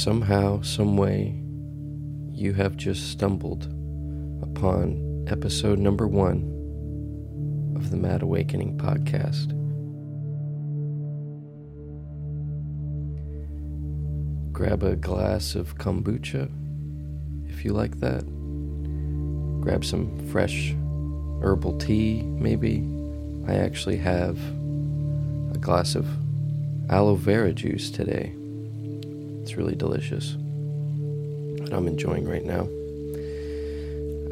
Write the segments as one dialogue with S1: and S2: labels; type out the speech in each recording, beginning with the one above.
S1: somehow, some way, you have just stumbled upon episode number one of the Mad Awakening podcast. Grab a glass of kombucha if you like that. Grab some fresh herbal tea, maybe. I actually have a glass of aloe vera juice today. It's really delicious. That I'm enjoying right now.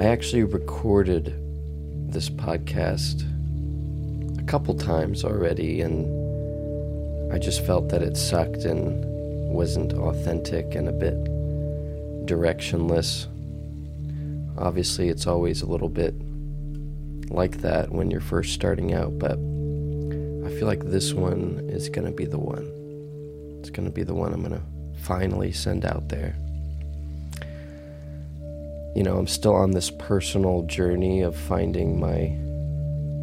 S1: I actually recorded this podcast a couple times already, and I just felt that it sucked and wasn't authentic and a bit directionless. Obviously, it's always a little bit like that when you're first starting out, but I feel like this one is going to be the one. It's going to be the one I'm going to finally send out there. You know, I'm still on this personal journey of finding my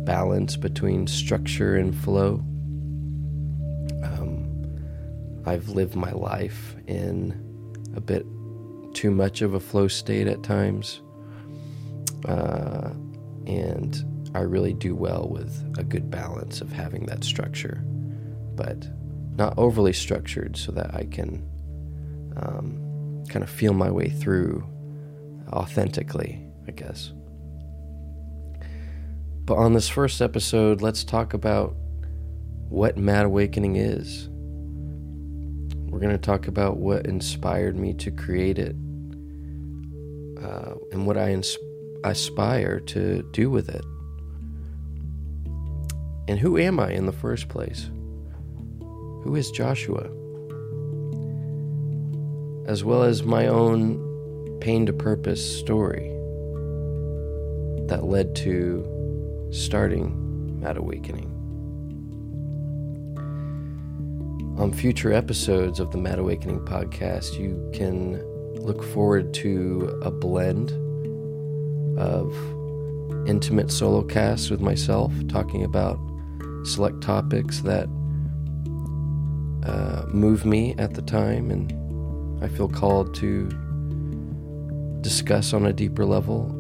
S1: balance between structure and flow. Um, I've lived my life in a bit too much of a flow state at times. Uh, and I really do well with a good balance of having that structure, but not overly structured so that I can um, kind of feel my way through authentically, I guess. But on this first episode, let's talk about what Mad Awakening is. We're going to talk about what inspired me to create it uh, and what I ins- aspire to do with it. And who am I in the first place? Who is Joshua? As well as my own pain to purpose story that led to starting Mad Awakening. On future episodes of the Mad Awakening podcast, you can look forward to a blend of intimate solo casts with myself, talking about select topics that uh, move me at the time and I feel called to discuss on a deeper level,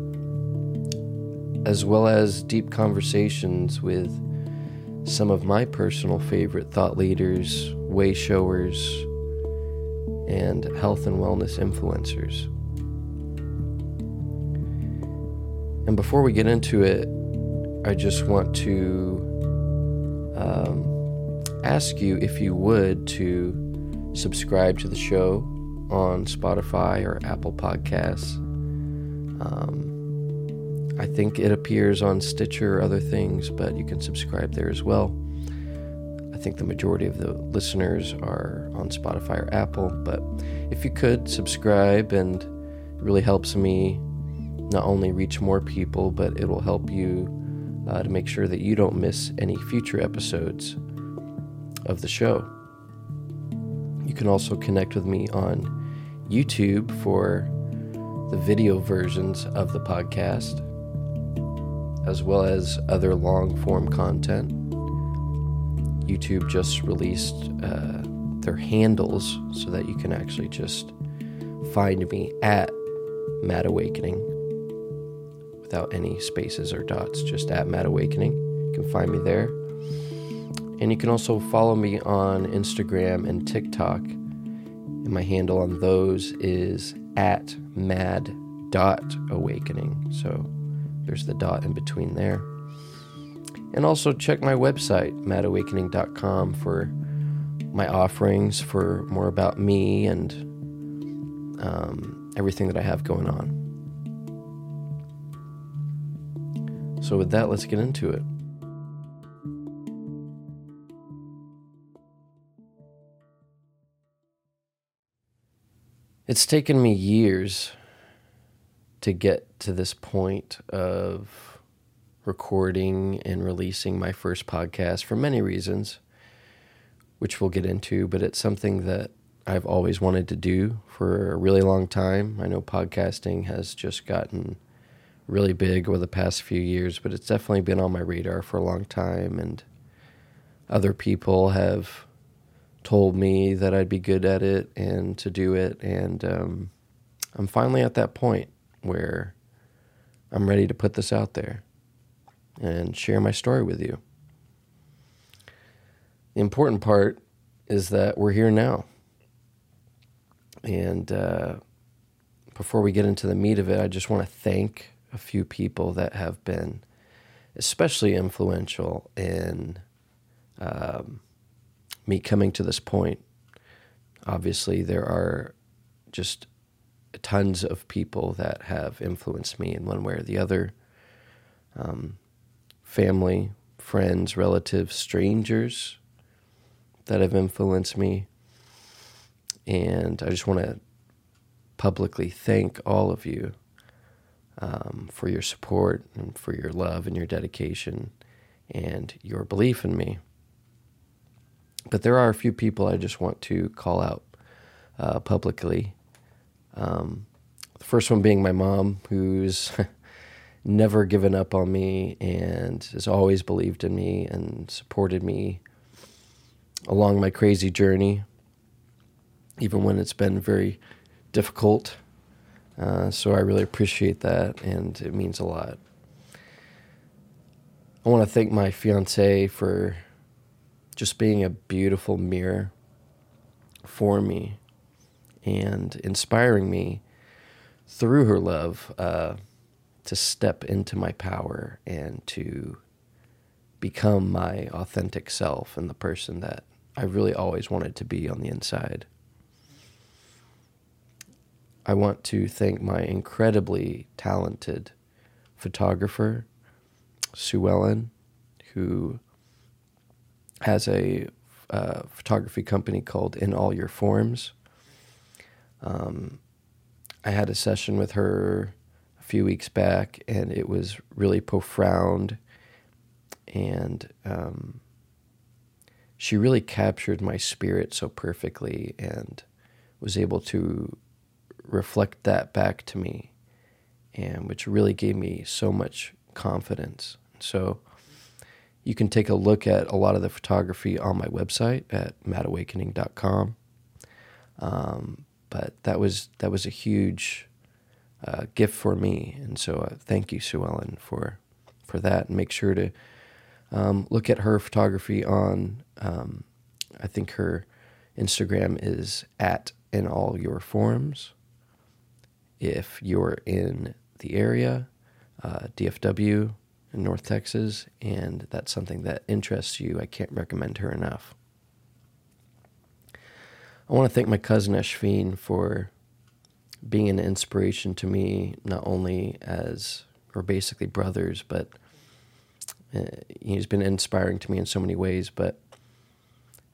S1: as well as deep conversations with some of my personal favorite thought leaders, way showers, and health and wellness influencers. And before we get into it, I just want to um, ask you if you would to subscribe to the show on Spotify or Apple Podcasts. Um, I think it appears on Stitcher or other things, but you can subscribe there as well. I think the majority of the listeners are on Spotify or Apple, but if you could subscribe, and it really helps me not only reach more people, but it will help you uh, to make sure that you don't miss any future episodes of the show. You can also connect with me on YouTube for the video versions of the podcast, as well as other long form content. YouTube just released uh, their handles so that you can actually just find me at Mad Awakening without any spaces or dots, just at Mad Awakening. You can find me there. And you can also follow me on Instagram and TikTok. And my handle on those is at mad dot awakening. So there's the dot in between there. And also check my website, madawakening.com, for my offerings, for more about me and um, everything that I have going on. So, with that, let's get into it. It's taken me years to get to this point of recording and releasing my first podcast for many reasons, which we'll get into, but it's something that I've always wanted to do for a really long time. I know podcasting has just gotten really big over the past few years, but it's definitely been on my radar for a long time. And other people have told me that I'd be good at it and to do it. And um, I'm finally at that point where I'm ready to put this out there and share my story with you. The important part is that we're here now. And uh, before we get into the meat of it, I just want to thank a few people that have been especially influential in um, me coming to this point. Obviously, there are just tons of people that have influenced me in one way or the other um, family, friends, relatives, strangers that have influenced me. And I just want to publicly thank all of you um, for your support and for your love and your dedication and your belief in me. But there are a few people I just want to call out uh, publicly. Um, the first one being my mom, who's never given up on me and has always believed in me and supported me along my crazy journey, even when it's been very difficult. Uh, so I really appreciate that, and it means a lot. I want to thank my fiance for just being a beautiful mirror for me and inspiring me through her love uh, to step into my power and to become my authentic self and the person that I really always wanted to be on the inside. I want to thank my incredibly talented photographer, Suellen, who has a uh, photography company called In All Your Forms. Um, I had a session with her a few weeks back, and it was really profound. And um, she really captured my spirit so perfectly and was able to reflect that back to me, and which really gave me so much confidence. So you can take a look at a lot of the photography on my website at madawakening.com. Um, but that was that was a huge uh, gift for me, and so uh, thank you, Suellen, for for that. And make sure to um, look at her photography on. Um, I think her Instagram is at in all your forms. If you're in the area, uh, DFW in North Texas, and that's something that interests you, I can't recommend her enough. I want to thank my cousin Ashfeen for being an inspiration to me, not only as we're basically brothers, but uh, he's been inspiring to me in so many ways, but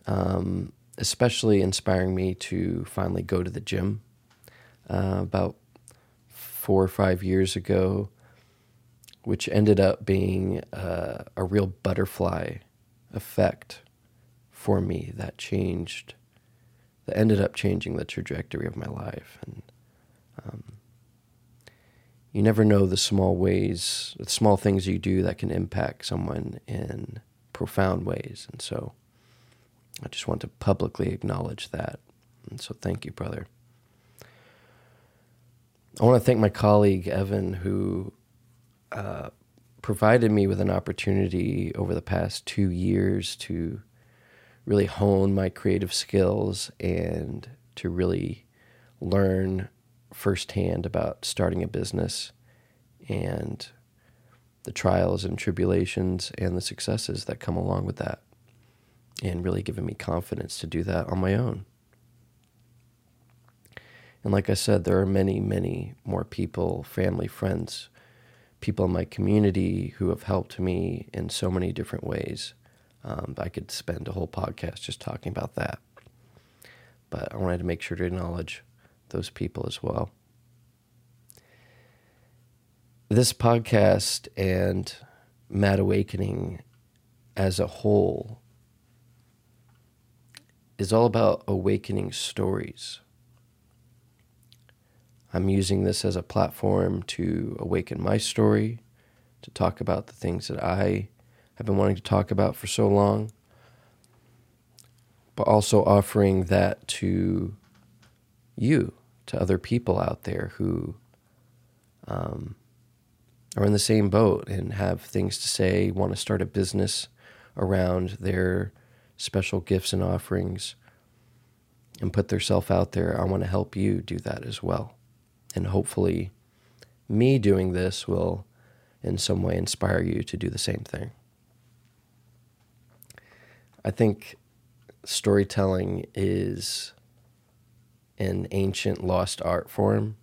S1: um, especially inspiring me to finally go to the gym. Uh, about four or five years ago, which ended up being uh, a real butterfly effect for me that changed, that ended up changing the trajectory of my life. And um, you never know the small ways, the small things you do that can impact someone in profound ways. And so I just want to publicly acknowledge that. And so thank you, brother. I want to thank my colleague, Evan, who uh, provided me with an opportunity over the past two years to really hone my creative skills and to really learn firsthand about starting a business and the trials and tribulations and the successes that come along with that, and really giving me confidence to do that on my own. And like I said, there are many, many more people, family, friends, people in my community who have helped me in so many different ways. Um, I could spend a whole podcast just talking about that. But I wanted to make sure to acknowledge those people as well. This podcast and Mad Awakening as a whole is all about awakening stories. I'm using this as a platform to awaken my story, to talk about the things that I have been wanting to talk about for so long. but also offering that to you, to other people out there who um, are in the same boat and have things to say, want to start a business around their special gifts and offerings and put self out there. I want to help you do that as well. And hopefully, me doing this will in some way inspire you to do the same thing. I think storytelling is an ancient lost art form.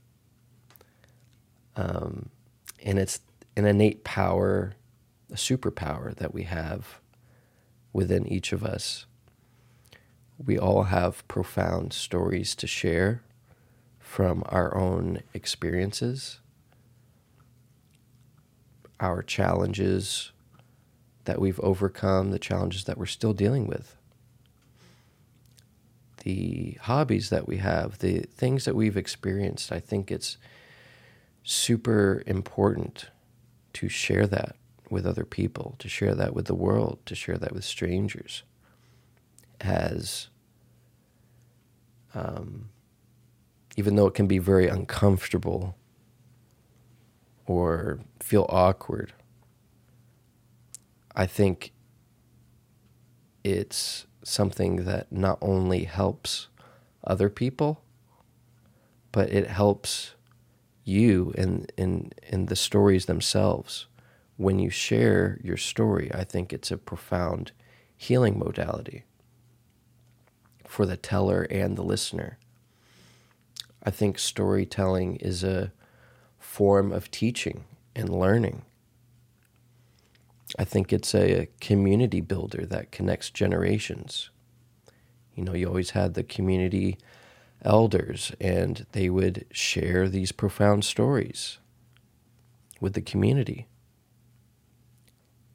S1: Um, and it's an innate power, a superpower that we have within each of us. We all have profound stories to share from our own experiences, our challenges that we've overcome, the challenges that we're still dealing with, the hobbies that we have, the things that we've experienced. I think it's super important to share that with other people, to share that with the world, to share that with strangers, as um, even though it can be very uncomfortable or feel awkward, I think it's something that not only helps other people, but it helps you in in in the stories themselves. When you share your story, I think it's a profound healing modality for the teller and the listener. I think storytelling is a form of teaching and learning. I think it's a community builder that connects generations. You know, you always had the community elders, and they would share these profound stories with the community.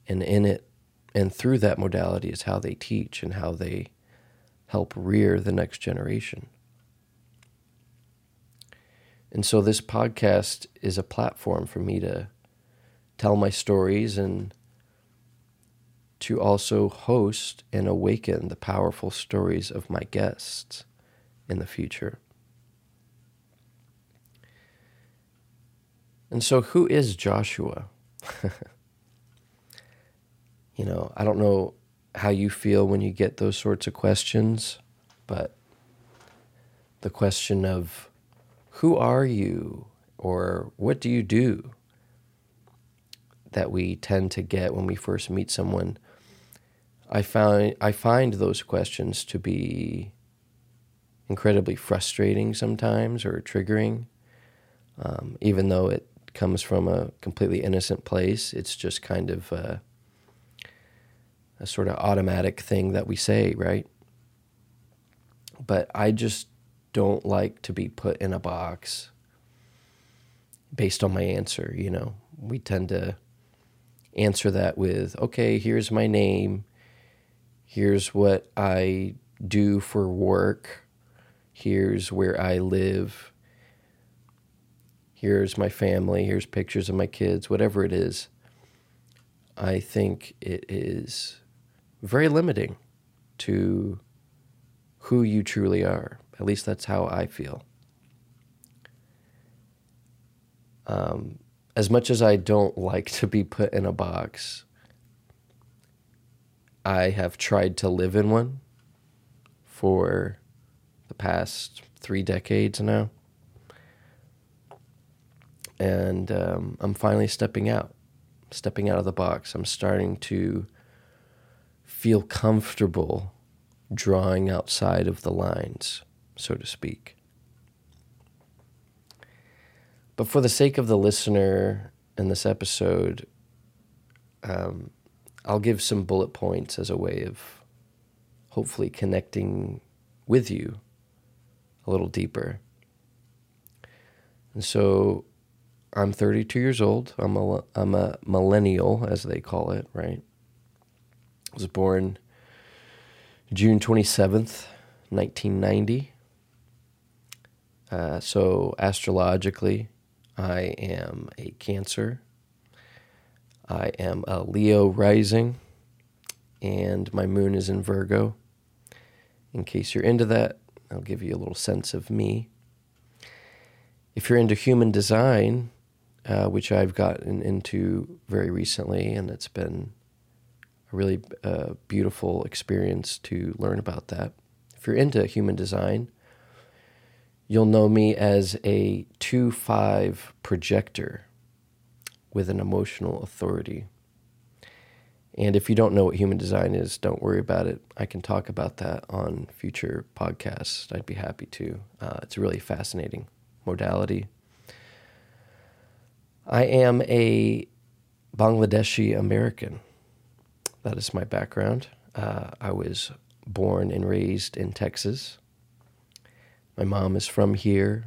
S1: And in it, and through that modality, is how they teach and how they help rear the next generation. And so, this podcast is a platform for me to tell my stories and to also host and awaken the powerful stories of my guests in the future. And so, who is Joshua? you know, I don't know how you feel when you get those sorts of questions, but the question of who are you or what do you do that we tend to get when we first meet someone, I find I find those questions to be incredibly frustrating sometimes or triggering. Um, even though it comes from a completely innocent place, it's just kind of a, a sort of automatic thing that we say, right? But I just don't like to be put in a box based on my answer, you know. We tend to answer that with, okay, here's my name, here's what I do for work, Here's where I live. Here's my family. Here's pictures of my kids, whatever it is. I think it is very limiting to who you truly are. At least that's how I feel. Um, as much as I don't like to be put in a box, I have tried to live in one for the past three decades now. And um, I'm finally stepping out, stepping out of the box. I'm starting to feel comfortable drawing outside of the lines, so to speak. But for the sake of the listener in this episode, um, I'll give some bullet points as a way of hopefully connecting with you a little deeper. And so I'm 32 years old. I'm a, I'm a millennial, as they call it, right? I was born June 27th, 1990. Uh, so astrologically, I am a Cancer. I am a Leo rising, and my moon is in Virgo. in case you're into that. I'll give you a little sense of me. If you're into human design, uh, which I've gotten into very recently, and it's been a really uh, beautiful experience to learn about that. If you're into human design, you'll know me as a 2 5 projector with an emotional authority. And if you don't know what human design is, don't worry about it. I can talk about that on future podcasts. I'd be happy to. Uh, it's a really fascinating modality. I am a Bangladeshi American. That is my background. Uh, I was born and raised in Texas. My mom is from here.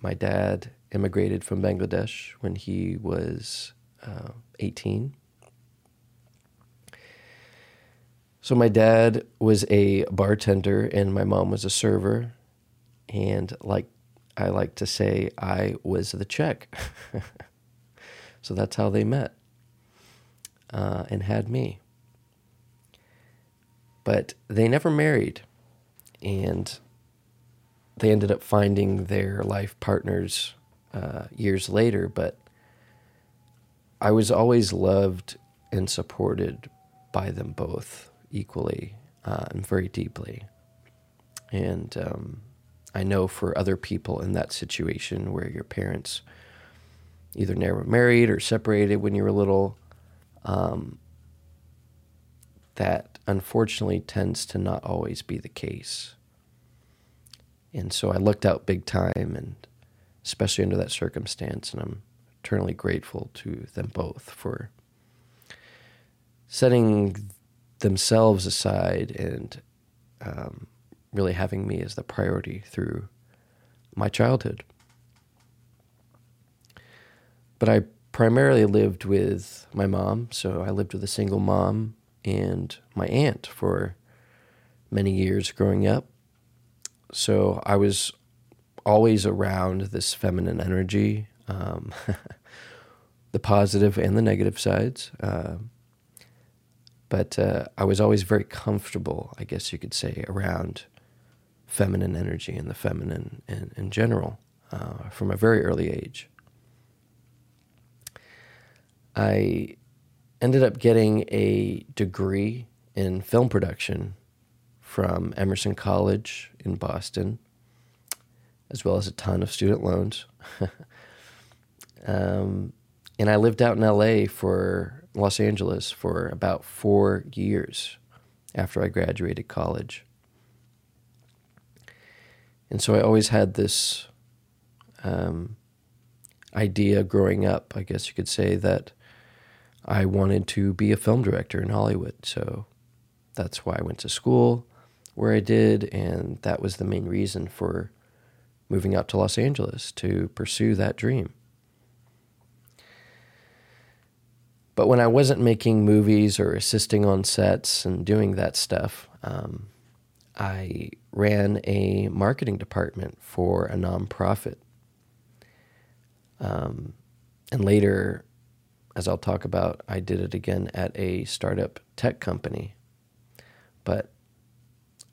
S1: My dad immigrated from Bangladesh when he was uh, 18. So my dad was a bartender and my mom was a server. And like I like to say, I was the check. so that's how they met uh, and had me. But they never married. And they ended up finding their life partners uh, years later. But I was always loved and supported by them both equally uh, and very deeply. And um, I know for other people in that situation where your parents either never married or separated when you were little, um, that unfortunately tends to not always be the case. And so I looked out big time, and especially under that circumstance, and I'm eternally grateful to them both for setting themselves aside and um, really having me as the priority through my childhood. But I primarily lived with my mom, so I lived with a single mom and my aunt for many years growing up. So I was always around this feminine energy, um, the positive and the negative sides. Uh, but uh, I was always very comfortable, I guess you could say, around feminine energy and the feminine in, in general uh, from a very early age. I ended up getting a degree in film production from Emerson College in Boston, as well as a ton of student loans. um, and I lived out in LA for Los Angeles for about four years after I graduated college. And so I always had this um, idea growing up, I guess you could say, that I wanted to be a film director in Hollywood. So that's why I went to school where I did, and that was the main reason for moving out to Los Angeles to pursue that dream. But when I wasn't making movies or assisting on sets and doing that stuff, um, I ran a marketing department for a nonprofit. Um, and later, as I'll talk about, I did it again at a startup tech company. But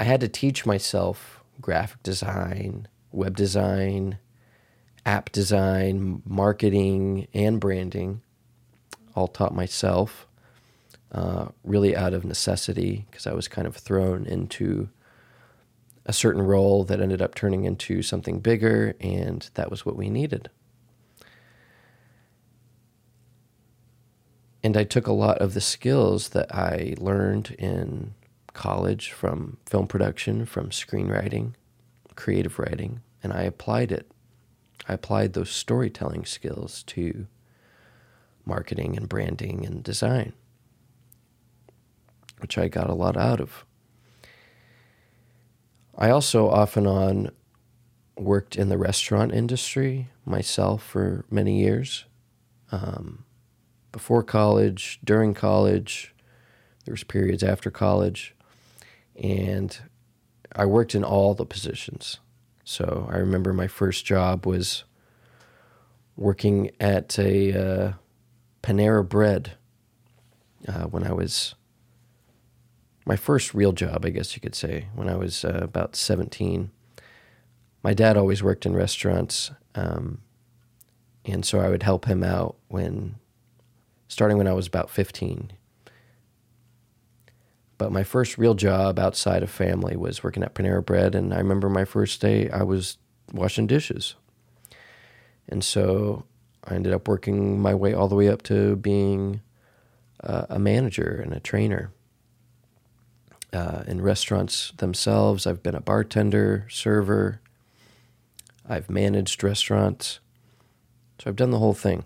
S1: I had to teach myself graphic design, web design, app design, marketing, and branding all taught myself, uh, really out of necessity, because I was kind of thrown into a certain role that ended up turning into something bigger, and that was what we needed. And I took a lot of the skills that I learned in college from film production, from screenwriting, creative writing, and I applied it. I applied those storytelling skills to marketing and branding and design, which I got a lot out of. I also off and on worked in the restaurant industry myself for many years. Um, before college, during college, there was periods after college, and I worked in all the positions. So I remember my first job was working at a uh, Panera Bread uh, when I was my first real job, I guess you could say, when I was uh, about 17. My dad always worked in restaurants, um, and so I would help him out when, starting when I was about 15. But my first real job outside of family was working at Panera Bread, and I remember my first day I was washing dishes. And so I ended up working my way all the way up to being uh, a manager and a trainer. Uh, in restaurants themselves, I've been a bartender, server, I've managed restaurants. So I've done the whole thing.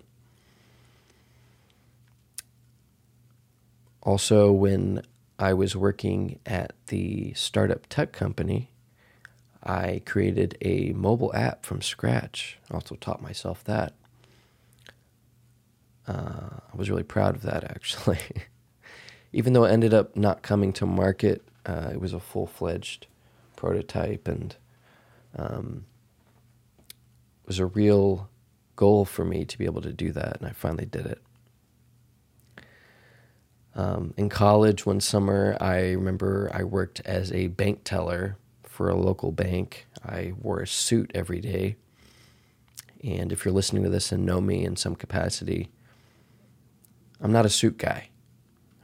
S1: Also, when I was working at the startup tech company, I created a mobile app from scratch. Also taught myself that. Uh, I was really proud of that actually. Even though it ended up not coming to market, uh, it was a full fledged prototype and um, was a real goal for me to be able to do that, and I finally did it. Um, in college, one summer, I remember I worked as a bank teller for a local bank. I wore a suit every day. And if you're listening to this and know me in some capacity, I'm not a suit guy.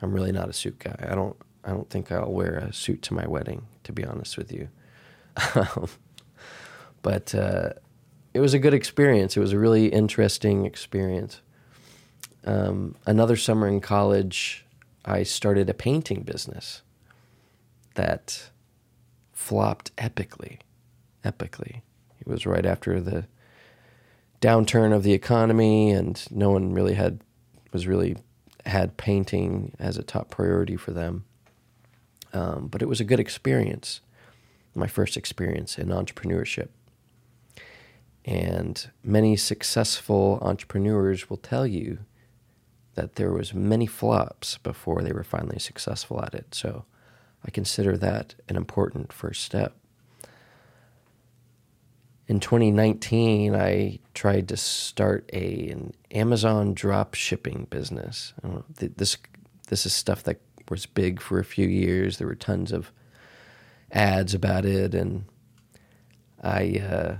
S1: I'm really not a suit guy. I don't I don't think I'll wear a suit to my wedding, to be honest with you. but uh, it was a good experience. It was a really interesting experience. Um, another summer in college, I started a painting business that flopped epically. Epically. It was right after the downturn of the economy, and no one really had was really had painting as a top priority for them. Um, but it was a good experience, my first experience in entrepreneurship. And many successful entrepreneurs will tell you that there was many flops before they were finally successful at it. So I consider that an important first step. In 2019, I tried to start a an Amazon drop shipping business. This this is stuff that was big for a few years. There were tons of ads about it, and I uh,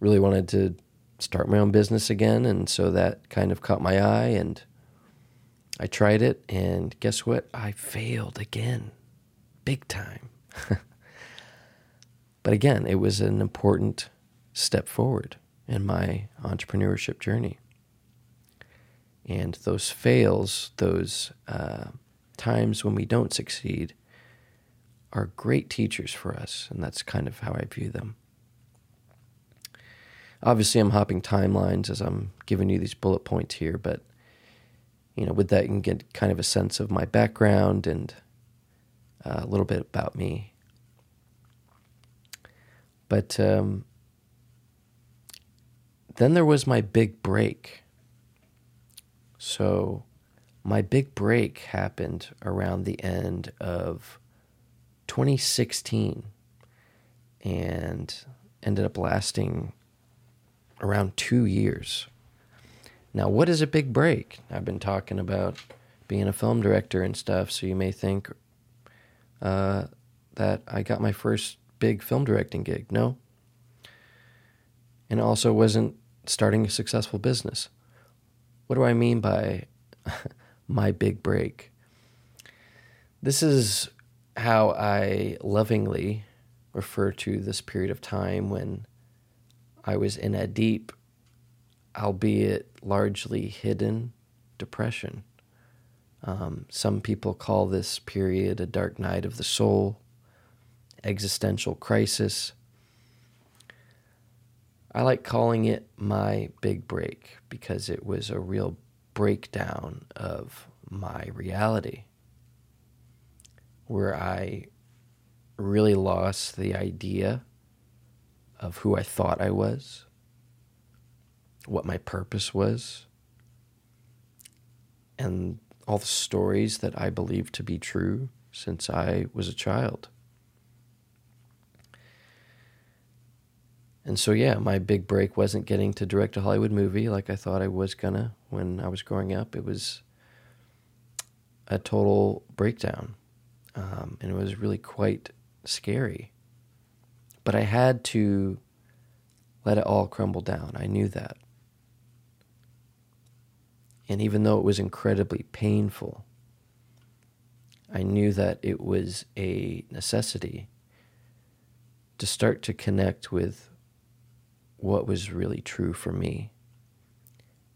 S1: really wanted to start my own business again, and so that kind of caught my eye, and I tried it, and guess what? I failed again, big time. but again, it was an important step forward in my entrepreneurship journey. And those fails, those uh, times when we don't succeed, are great teachers for us, and that's kind of how I view them. Obviously, I'm hopping timelines as I'm giving you these bullet points here, but you know, with that, you can get kind of a sense of my background and uh, a little bit about me. But um, then there was my big break. So, my big break happened around the end of 2016 and ended up lasting around two years. Now, what is a big break? I've been talking about being a film director and stuff, so you may think uh, that I got my first big film directing gig. No. And also wasn't starting a successful business. What do I mean by my big break? This is how I lovingly refer to this period of time when I was in a deep, albeit largely hidden, depression. Um, some people call this period a dark night of the soul, existential crisis. I like calling it my big break because it was a real breakdown of my reality where I really lost the idea of who I thought I was, what my purpose was, and all the stories that I believed to be true since I was a child. And so, yeah, my big break wasn't getting to direct a Hollywood movie like I thought I was gonna when I was growing up. It was a total breakdown. Um, and it was really quite scary. But I had to let it all crumble down. I knew that. And even though it was incredibly painful, I knew that it was a necessity to start to connect with what was really true for me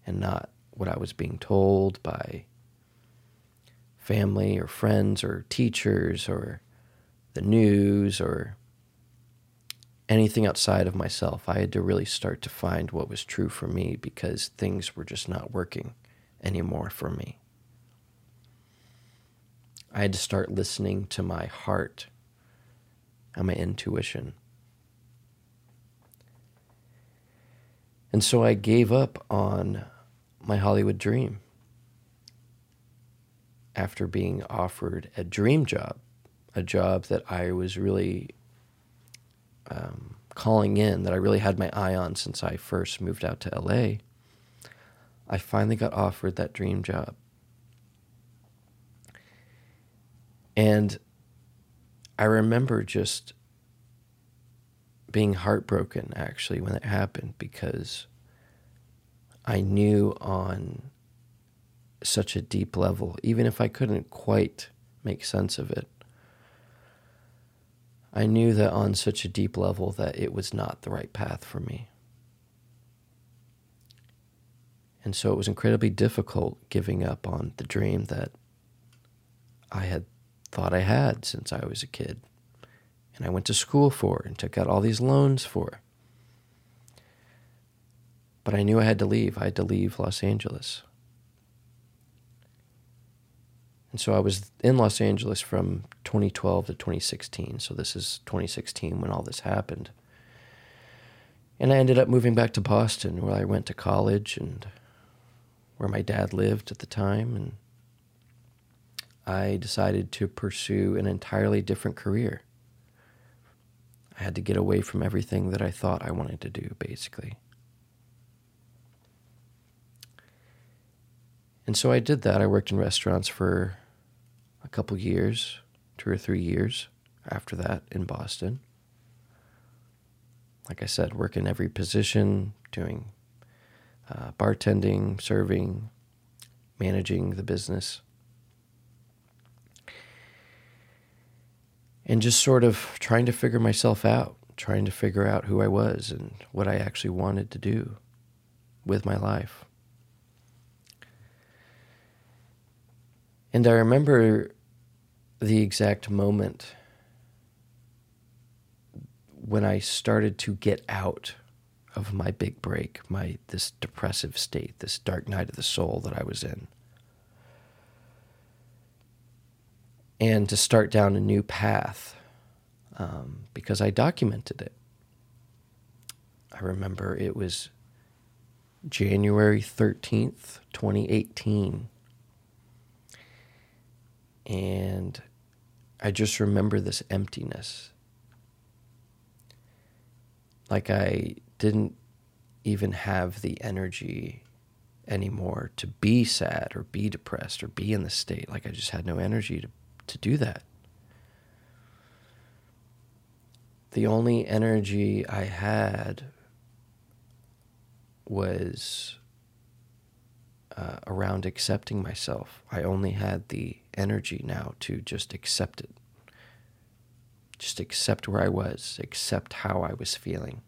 S1: and not what I was being told by family or friends or teachers or the news or anything outside of myself. I had to really start to find what was true for me because things were just not working anymore for me. I had to start listening to my heart and my intuition. And so I gave up on my Hollywood dream after being offered a dream job, a job that I was really um, calling in, that I really had my eye on since I first moved out to LA. I finally got offered that dream job. And I remember just being heartbroken actually when it happened because I knew on such a deep level, even if I couldn't quite make sense of it. I knew that on such a deep level that it was not the right path for me. And so it was incredibly difficult giving up on the dream that I had thought I had since I was a kid. And I went to school for and took out all these loans for. But I knew I had to leave. I had to leave Los Angeles. And so I was in Los Angeles from 2012 to 2016. So this is 2016 when all this happened. And I ended up moving back to Boston where I went to college and where my dad lived at the time. And I decided to pursue an entirely different career. I had to get away from everything that I thought I wanted to do, basically. And so I did that. I worked in restaurants for a couple years, two or three years after that in Boston. Like I said, working every position, doing uh, bartending, serving, managing the business. And just sort of trying to figure myself out, trying to figure out who I was and what I actually wanted to do with my life. And I remember the exact moment when I started to get out of my big break, my this depressive state, this dark night of the soul that I was in. And to start down a new path um, because I documented it. I remember it was January 13th, 2018 and I just remember this emptiness. Like I didn't even have the energy anymore to be sad or be depressed or be in the state. Like I just had no energy to, to do that. The only energy I had was uh, around accepting myself. I only had the energy now to just accept it. Just accept where I was, accept how I was feeling.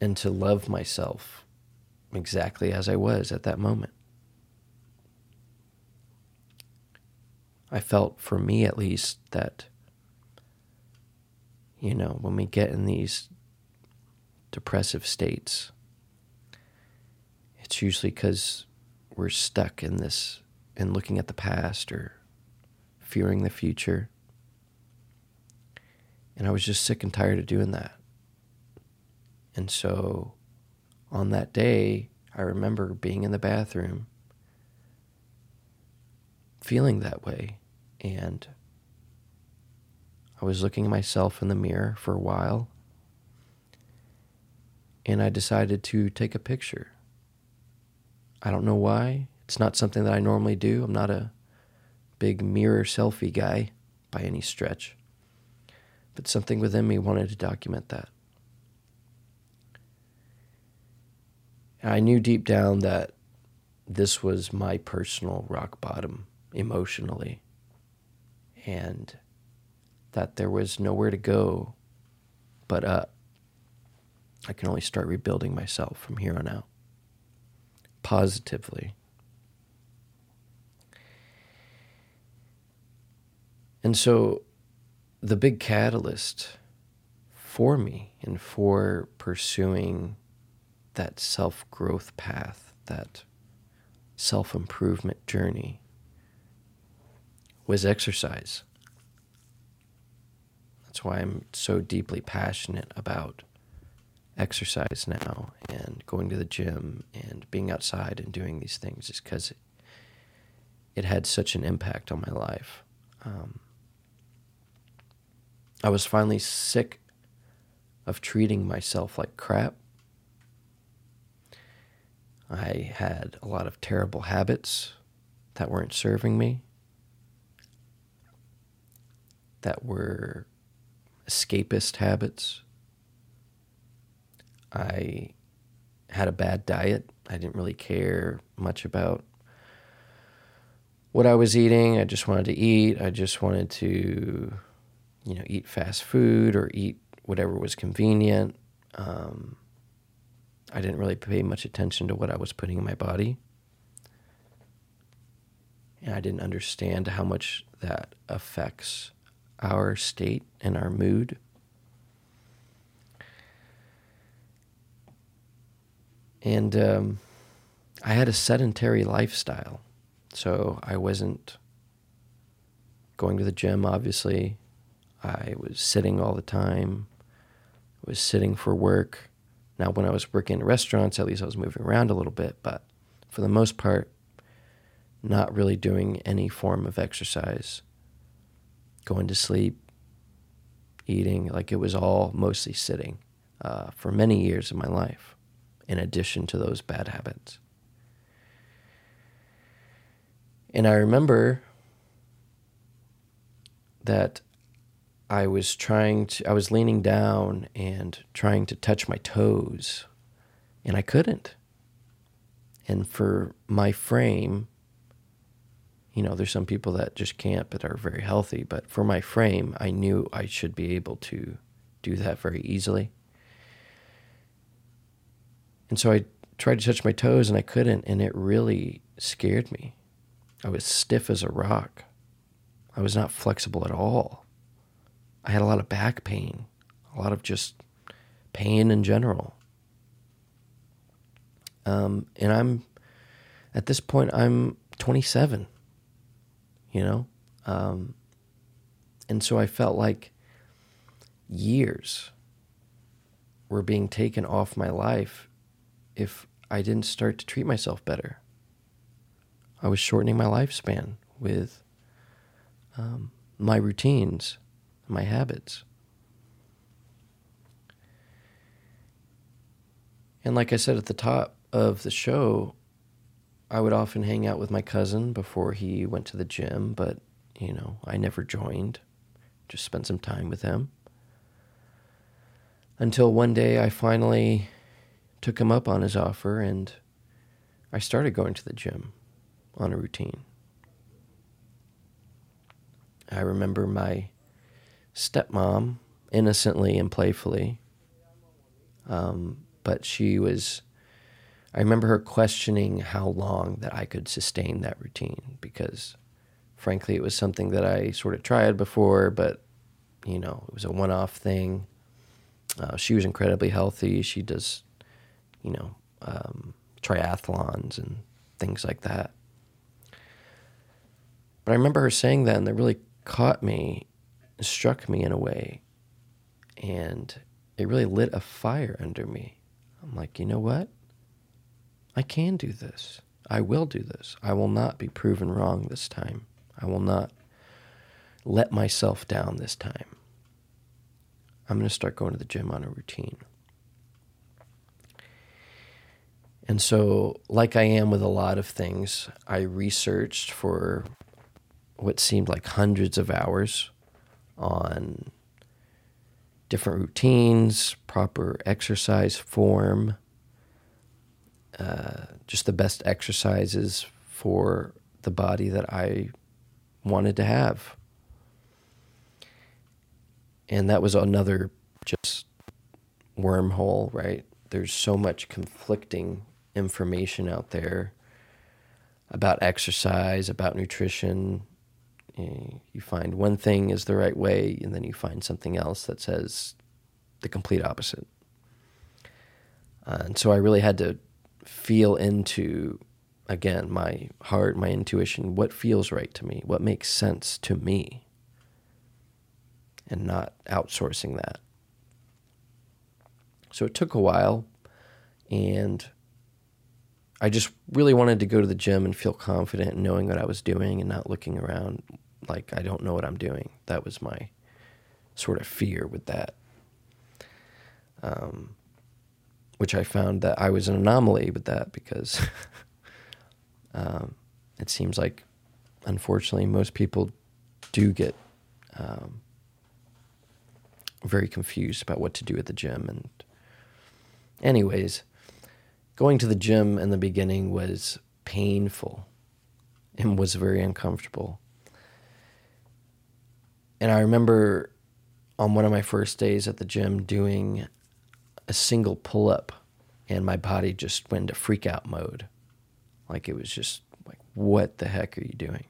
S1: And to love myself exactly as I was at that moment. I felt, for me at least, that, you know, when we get in these depressive states, it's usually because we're stuck in this in looking at the past or fearing the future. And I was just sick and tired of doing that. And so on that day, I remember being in the bathroom feeling that way. And I was looking at myself in the mirror for a while and I decided to take a picture. I don't know why. It's not something that I normally do. I'm not a big mirror selfie guy by any stretch. But something within me wanted to document that. I knew deep down that this was my personal rock bottom emotionally. And that there was nowhere to go but up. I can only start rebuilding myself from here on out positively. And so the big catalyst for me and for pursuing that self growth path, that self improvement journey, was exercise. That's why I'm so deeply passionate about exercise now and going to the gym and being outside and doing these things, is because it, it, had such an impact on my life. Um, I was finally sick of treating myself like crap. I had a lot of terrible habits that weren't serving me, that were escapist habits. I had a bad diet. I didn't really care much about what I was eating. I just wanted to eat. I just wanted to you know, eat fast food or eat whatever was convenient. Um, I didn't really pay much attention to what I was putting in my body. And I didn't understand how much that affects our state and our mood. And um, I had a sedentary lifestyle. So I wasn't going to the gym, obviously. I was sitting all the time. I was sitting for work. Now, when I was working in restaurants, at least I was moving around a little bit, but for the most part, not really doing any form of exercise, going to sleep, eating. Like it was all mostly sitting uh, for many years of my life, in addition to those bad habits. And I remember that I was trying to, I was leaning down and trying to touch my toes, and I couldn't. And for my frame, you know, there's some people that just can't but are very healthy, but for my frame, I knew I should be able to do that very easily. And so I tried to touch my toes and I couldn't, and it really scared me. I was stiff as a rock. I was not flexible at all. I had a lot of back pain, a lot of just pain in general. Um, and I'm at this point I'm 27, you know, um, and so I felt like years were being taken off my life if I didn't start to treat myself better. I was shortening my lifespan with um, my routines my habits. And like I said at the top of the show, I would often hang out with my cousin before he went to the gym, but, you know, I never joined. Just spent some time with him. Until one day I finally took him up on his offer and I started going to the gym on a routine. I remember my stepmom innocently and playfully. Um, but she was, I remember her questioning how long that I could sustain that routine because, frankly, it was something that I sort of tried before, but, you know, it was a one off thing. Uh, she was incredibly healthy. She does, you know, um, triathlons and things like that. But I remember her saying that, and that really caught me struck me in a way and it really lit a fire under me. I'm like, you know what? I can do this. I will do this. I will not be proven wrong this time. I will not let myself down this time. I'm going to start going to the gym on a routine. And so, like I am with a lot of things, I researched for what seemed like hundreds of hours on different routines, proper exercise form, uh, just the best exercises for the body that I wanted to have. And that was another just wormhole, right? There's so much conflicting information out there about exercise, about nutrition. You find one thing is the right way, and then you find something else that says the complete opposite. Uh, and so I really had to feel into, again, my heart, my intuition, what feels right to me, what makes sense to me, and not outsourcing that. So it took a while, and I just really wanted to go to the gym and feel confident in knowing what I was doing and not looking around like I don't know what I'm doing. That was my sort of fear with that. Um, which I found that I was an anomaly with that because um, it seems like, unfortunately, most people do get um, very confused about what to do at the gym. And, anyways, going to the gym in the beginning was painful and was very uncomfortable. And I remember on one of my first days at the gym doing a single pull up and my body just went into freak out mode. Like it was just like, what the heck are you doing?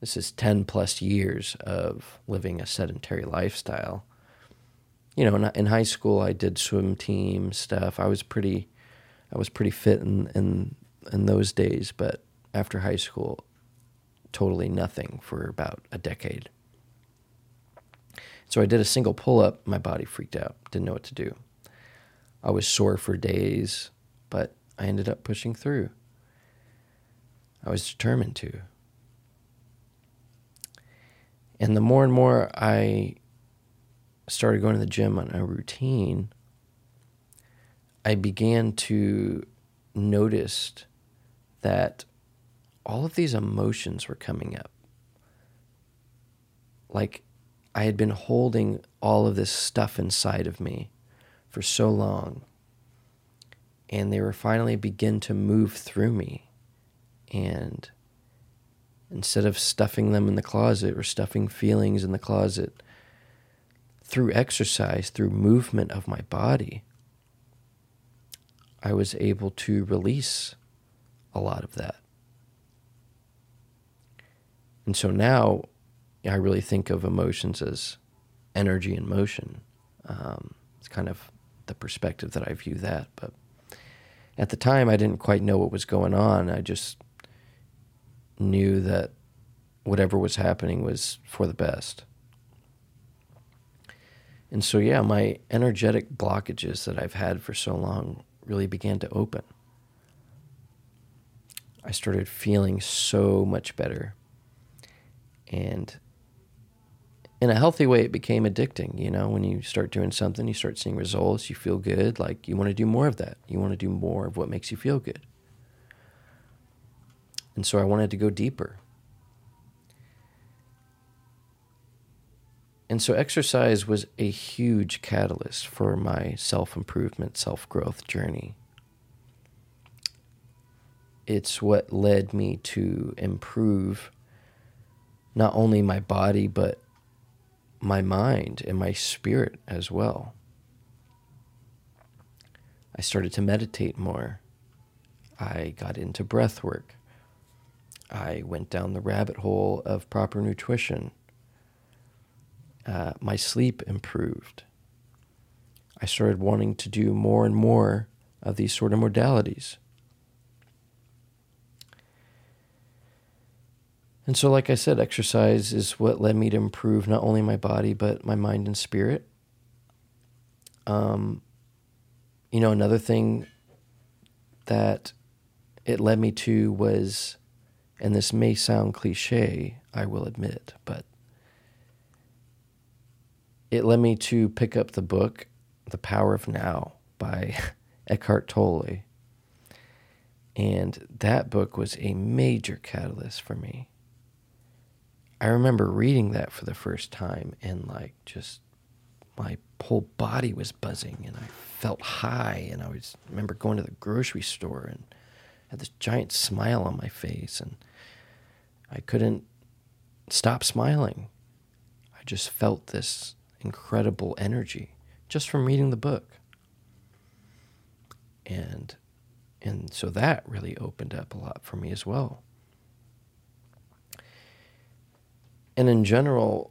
S1: This is 10 plus years of living a sedentary lifestyle. You know, in, high school, I did swim team stuff. I was pretty, I was pretty fit in, in, in those days, but after high school, totally nothing for about a decade. So I did a single pull up, my body freaked out, didn't know what to do. I was sore for days, but I ended up pushing through. I was determined to. And the more and more I started going to the gym on a routine, I began to notice that all of these emotions were coming up. Like I had been holding all of this stuff inside of me for so long. And they were finally begin to move through me. And instead of stuffing them in the closet or stuffing feelings in the closet, through exercise, through movement of my body, I was able to release a lot of that. And so now I really think of emotions as energy and motion. Um, it's kind of the perspective that I view that. But at the time, I didn't quite know what was going on. I just knew that whatever was happening was for the best. And so, yeah, my energetic blockages that I've had for so long really began to open. I started feeling so much better. And in a healthy way, it became addicting. You know, when you start doing something, you start seeing results, you feel good. Like you want to do more of that. You want to do more of what makes you feel good. And so I wanted to go deeper. And so exercise was a huge catalyst for my self improvement, self growth journey. It's what led me to improve not only my body, but my mind and my spirit as well. I started to meditate more. I got into breath work. I went down the rabbit hole of proper nutrition. Uh, my sleep improved. I started wanting to do more and more of these sort of modalities. And so, like I said, exercise is what led me to improve not only my body, but my mind and spirit. Um, you know, another thing that it led me to was, and this may sound cliche, I will admit, but it led me to pick up the book, The Power of Now by Eckhart Tolle. And that book was a major catalyst for me. I remember reading that for the first time and like just my whole body was buzzing and I felt high and I was remember going to the grocery store and had this giant smile on my face and I couldn't stop smiling. I just felt this incredible energy just from reading the book. And and so that really opened up a lot for me as well. And in general,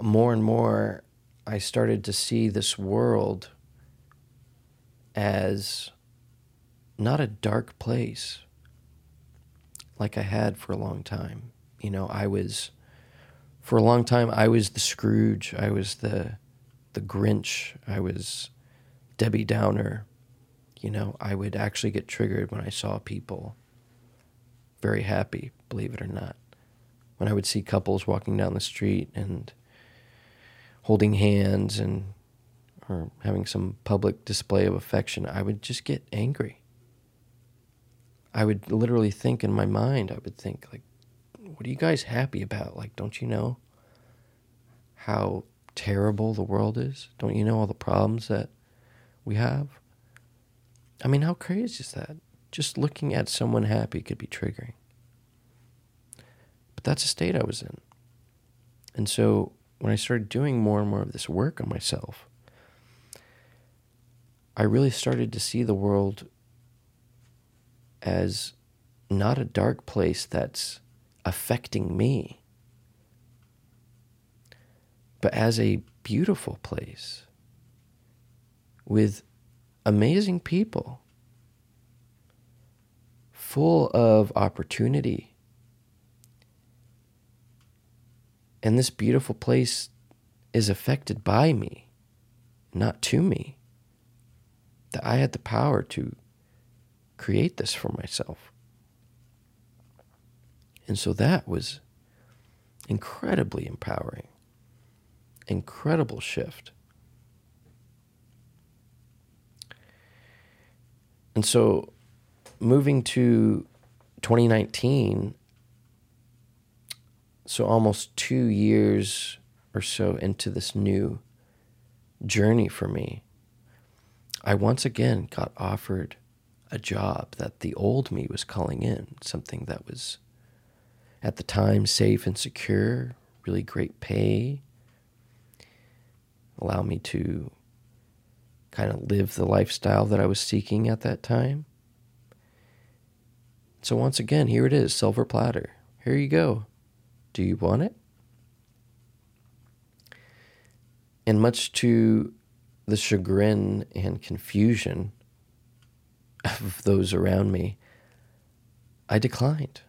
S1: more and more I started to see this world as not a dark place like I had for a long time. You know, I was for a long time I was the Scrooge, I was the the Grinch, I was Debbie Downer. You know, I would actually get triggered when I saw people very happy, believe it or not. When I would see couples walking down the street and holding hands and or having some public display of affection, I would just get angry. I would literally think in my mind, I would think like, what are you guys happy about? Like, don't you know how terrible the world is? Don't you know all the problems that we have? I mean, how crazy is that? Just looking at someone happy could be triggering. But that's a state I was in. And so when I started doing more and more of this work on myself, I really started to see the world as not a dark place that's affecting me, but as a beautiful place with amazing people, full of opportunity. And this beautiful place is affected by me, not to me. That I had the power to create this for myself. And so that was incredibly empowering, incredible shift. And so moving to 2019, so almost two years or so into this new journey for me, I once again got offered a job that the old me was calling in, something that was at the time safe and secure, really great pay, allow me to kind of live the lifestyle that I was seeking at that time. So, once again, here it is silver platter. Here you go. Do you want it? And much to the chagrin and confusion of those around me, I declined,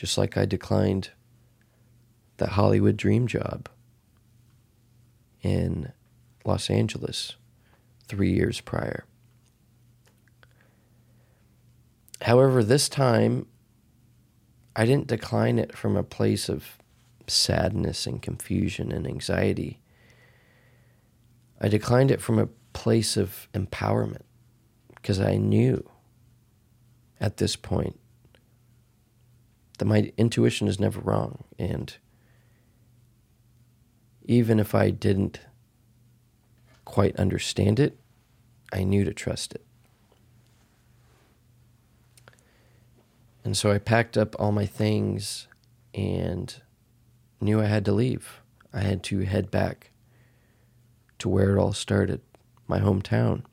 S1: just like I declined that Hollywood dream job in Los Angeles three years prior. However, this time I didn't decline it from a place of sadness and confusion and anxiety. I declined it from a place of empowerment because I knew at this point that my intuition is never wrong. And even if I didn't quite understand it, I knew to trust it. And so I packed up all my things and knew I had to leave. I had to head back to where it all started, my hometown.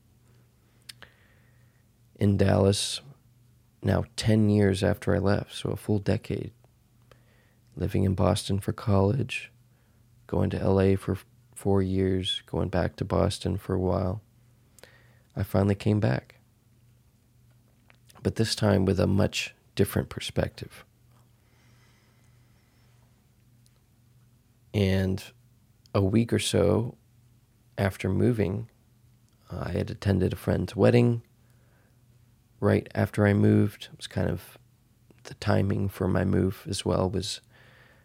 S1: In Dallas, now 10 years after I left, so a full decade. Living in Boston for college, going to LA for four years, going back to Boston for a while. I finally came back. But this time with a much different perspective. And a week or so after moving, I had attended a friend's wedding. Right after I moved, it was kind of the timing for my move as well was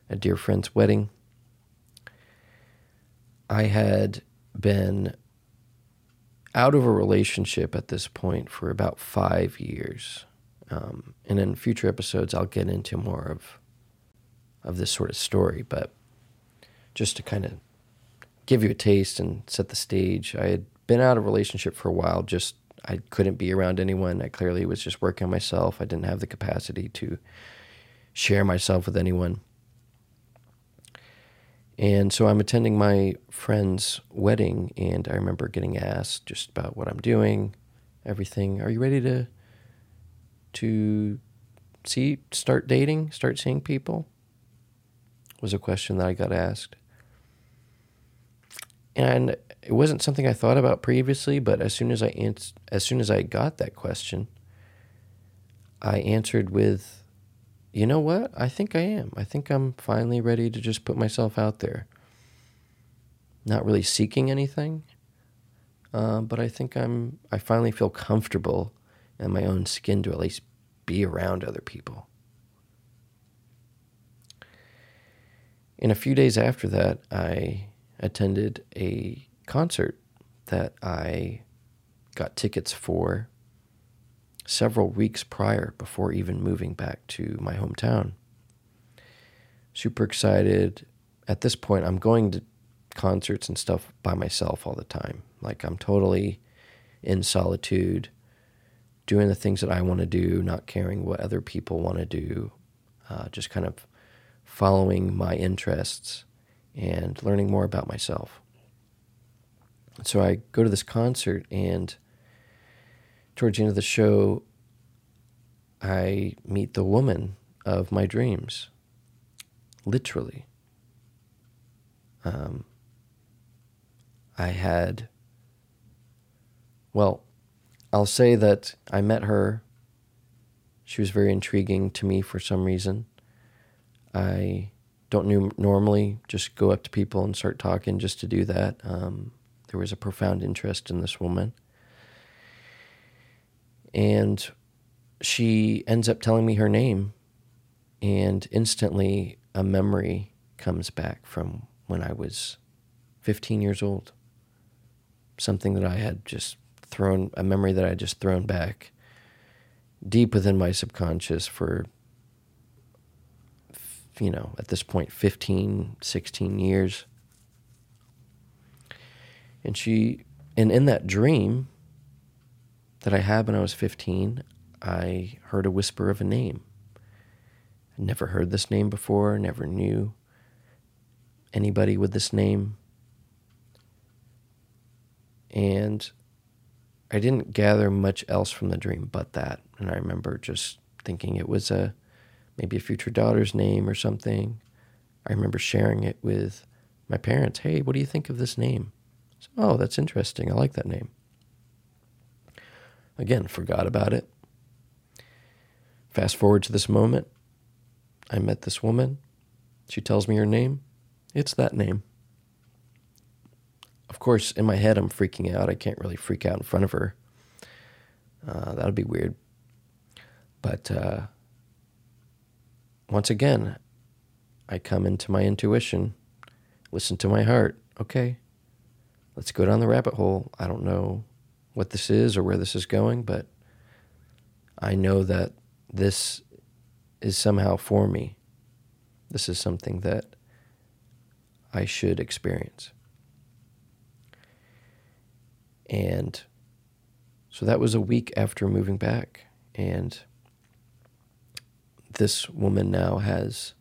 S1: a dear friend's wedding. I had been out of a relationship at this point for about five years. Um, and in future episodes, I'll get into more of of this sort of story. But just to kind of give you a taste and set the stage, I had been out of relationship for a while. Just I couldn't be around anyone. I clearly was just working on myself. I didn't have the capacity to share myself with anyone. And so I'm attending my friend's wedding, and I remember getting asked just about what I'm doing, everything. Are you ready to to see start dating, start seeing people? Was a question that I got asked. And it wasn't something I thought about previously, but as soon as I ans- as soon as I got that question, I answered with you know what? I think I am. I think I'm finally ready to just put myself out there. Not really seeking anything, uh, but I think I'm. I finally feel comfortable in my own skin to at least be around other people. In a few days after that, I attended a concert that I got tickets for several weeks prior before even moving back to my hometown. Super excited. At this point, I'm going to concerts and stuff by myself all the time. Like, I'm totally in solitude, doing the things that I want to do, not caring what other people want to do, uh, just kind of following my interests and learning more about myself. So I go to this concert and towards the end of the show, I meet the woman of my dreams. Literally. Um, I had, well, I'll say that I met her. She was very intriguing to me for some reason. I don't normally just go up to people and start talking just to do that. Um, there was a profound interest in this woman. And she ends up telling me her name, and instantly a memory comes back from when I was 15 years old. Something that I had just thrown, a memory that I had just thrown back deep within my subconscious for, you know, at this point, 15, 16 years. And she, and in that dream, that I had when I was 15, I heard a whisper of a name. I never heard this name before, never knew anybody with this name. And I didn't gather much else from the dream but that. And I remember just thinking it was a maybe a future daughter's name or something. I remember sharing it with my parents. Hey, what do you think of this name? So, oh, that's interesting. I like that name. Again, forgot about it. Fast forward to this moment. I met this woman. She tells me her name. It's that name. Of course, in my head, I'm freaking out. I can't really freak out in front of her. Uh, that would be weird. But uh, once again, I come into my intuition, listen to my heart. Okay, let's go down the rabbit hole. I don't know what this is or where this is going, but I know that this is somehow for me. This is something that I should experience. And so that was a week after moving back. And this woman now has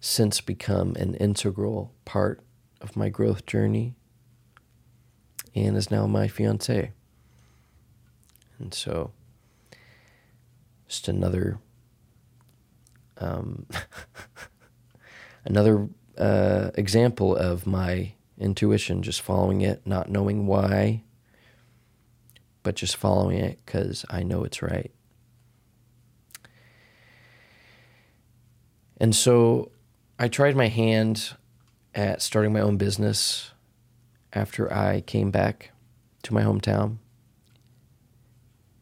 S1: since become an integral part of my growth journey and is now my fiance. And so, just another, um, another uh, example of my intuition, just following it, not knowing why, but just following it because I know it's right. And so I tried my hand at starting my own business after I came back to my hometown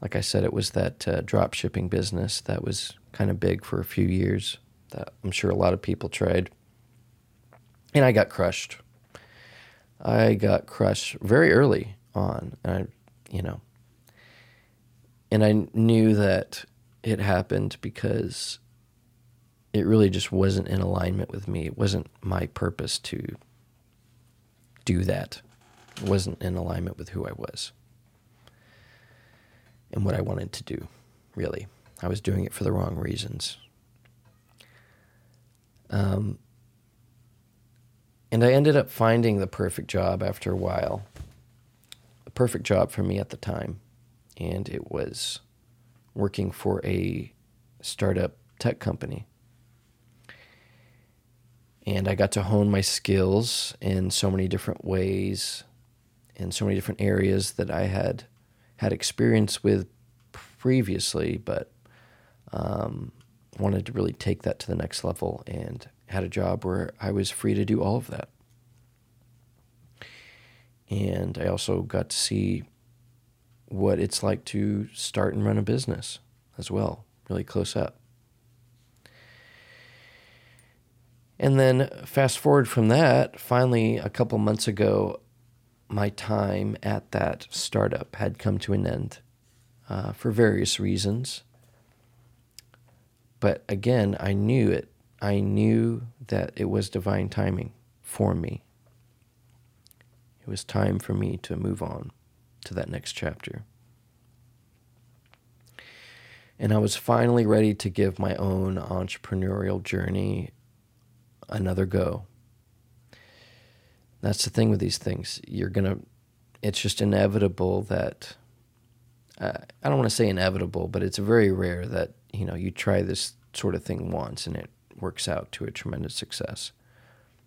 S1: like I said, it was that uh, drop shipping business that was kind of big for a few years that I'm sure a lot of people tried. And I got crushed. I got crushed very early on. And I, you know, and I knew that it happened because it really just wasn't in alignment with me. It wasn't my purpose to do that. Wasn't in alignment with who I was and what I wanted to do, really. I was doing it for the wrong reasons. Um, and I ended up finding the perfect job after a while. The perfect job for me at the time. And it was working for a startup tech company. And I got to hone my skills in so many different ways, in so many different areas that I had had experience with previously, but um, wanted to really take that to the next level and had a job where I was free to do all of that. And I also got to see what it's like to start and run a business as well, really close up. And then fast forward from that, finally, a couple months ago, my time at that startup had come to an end uh, for various reasons. But again, I knew it. I knew that it was divine timing for me. It was time for me to move on to that next chapter. And I was finally ready to give my own entrepreneurial journey another go. That's the thing with these things. You're going to, it's just inevitable that, uh, I don't want to say inevitable, but it's very rare that, you know, you try this sort of thing once and it works out to a tremendous success,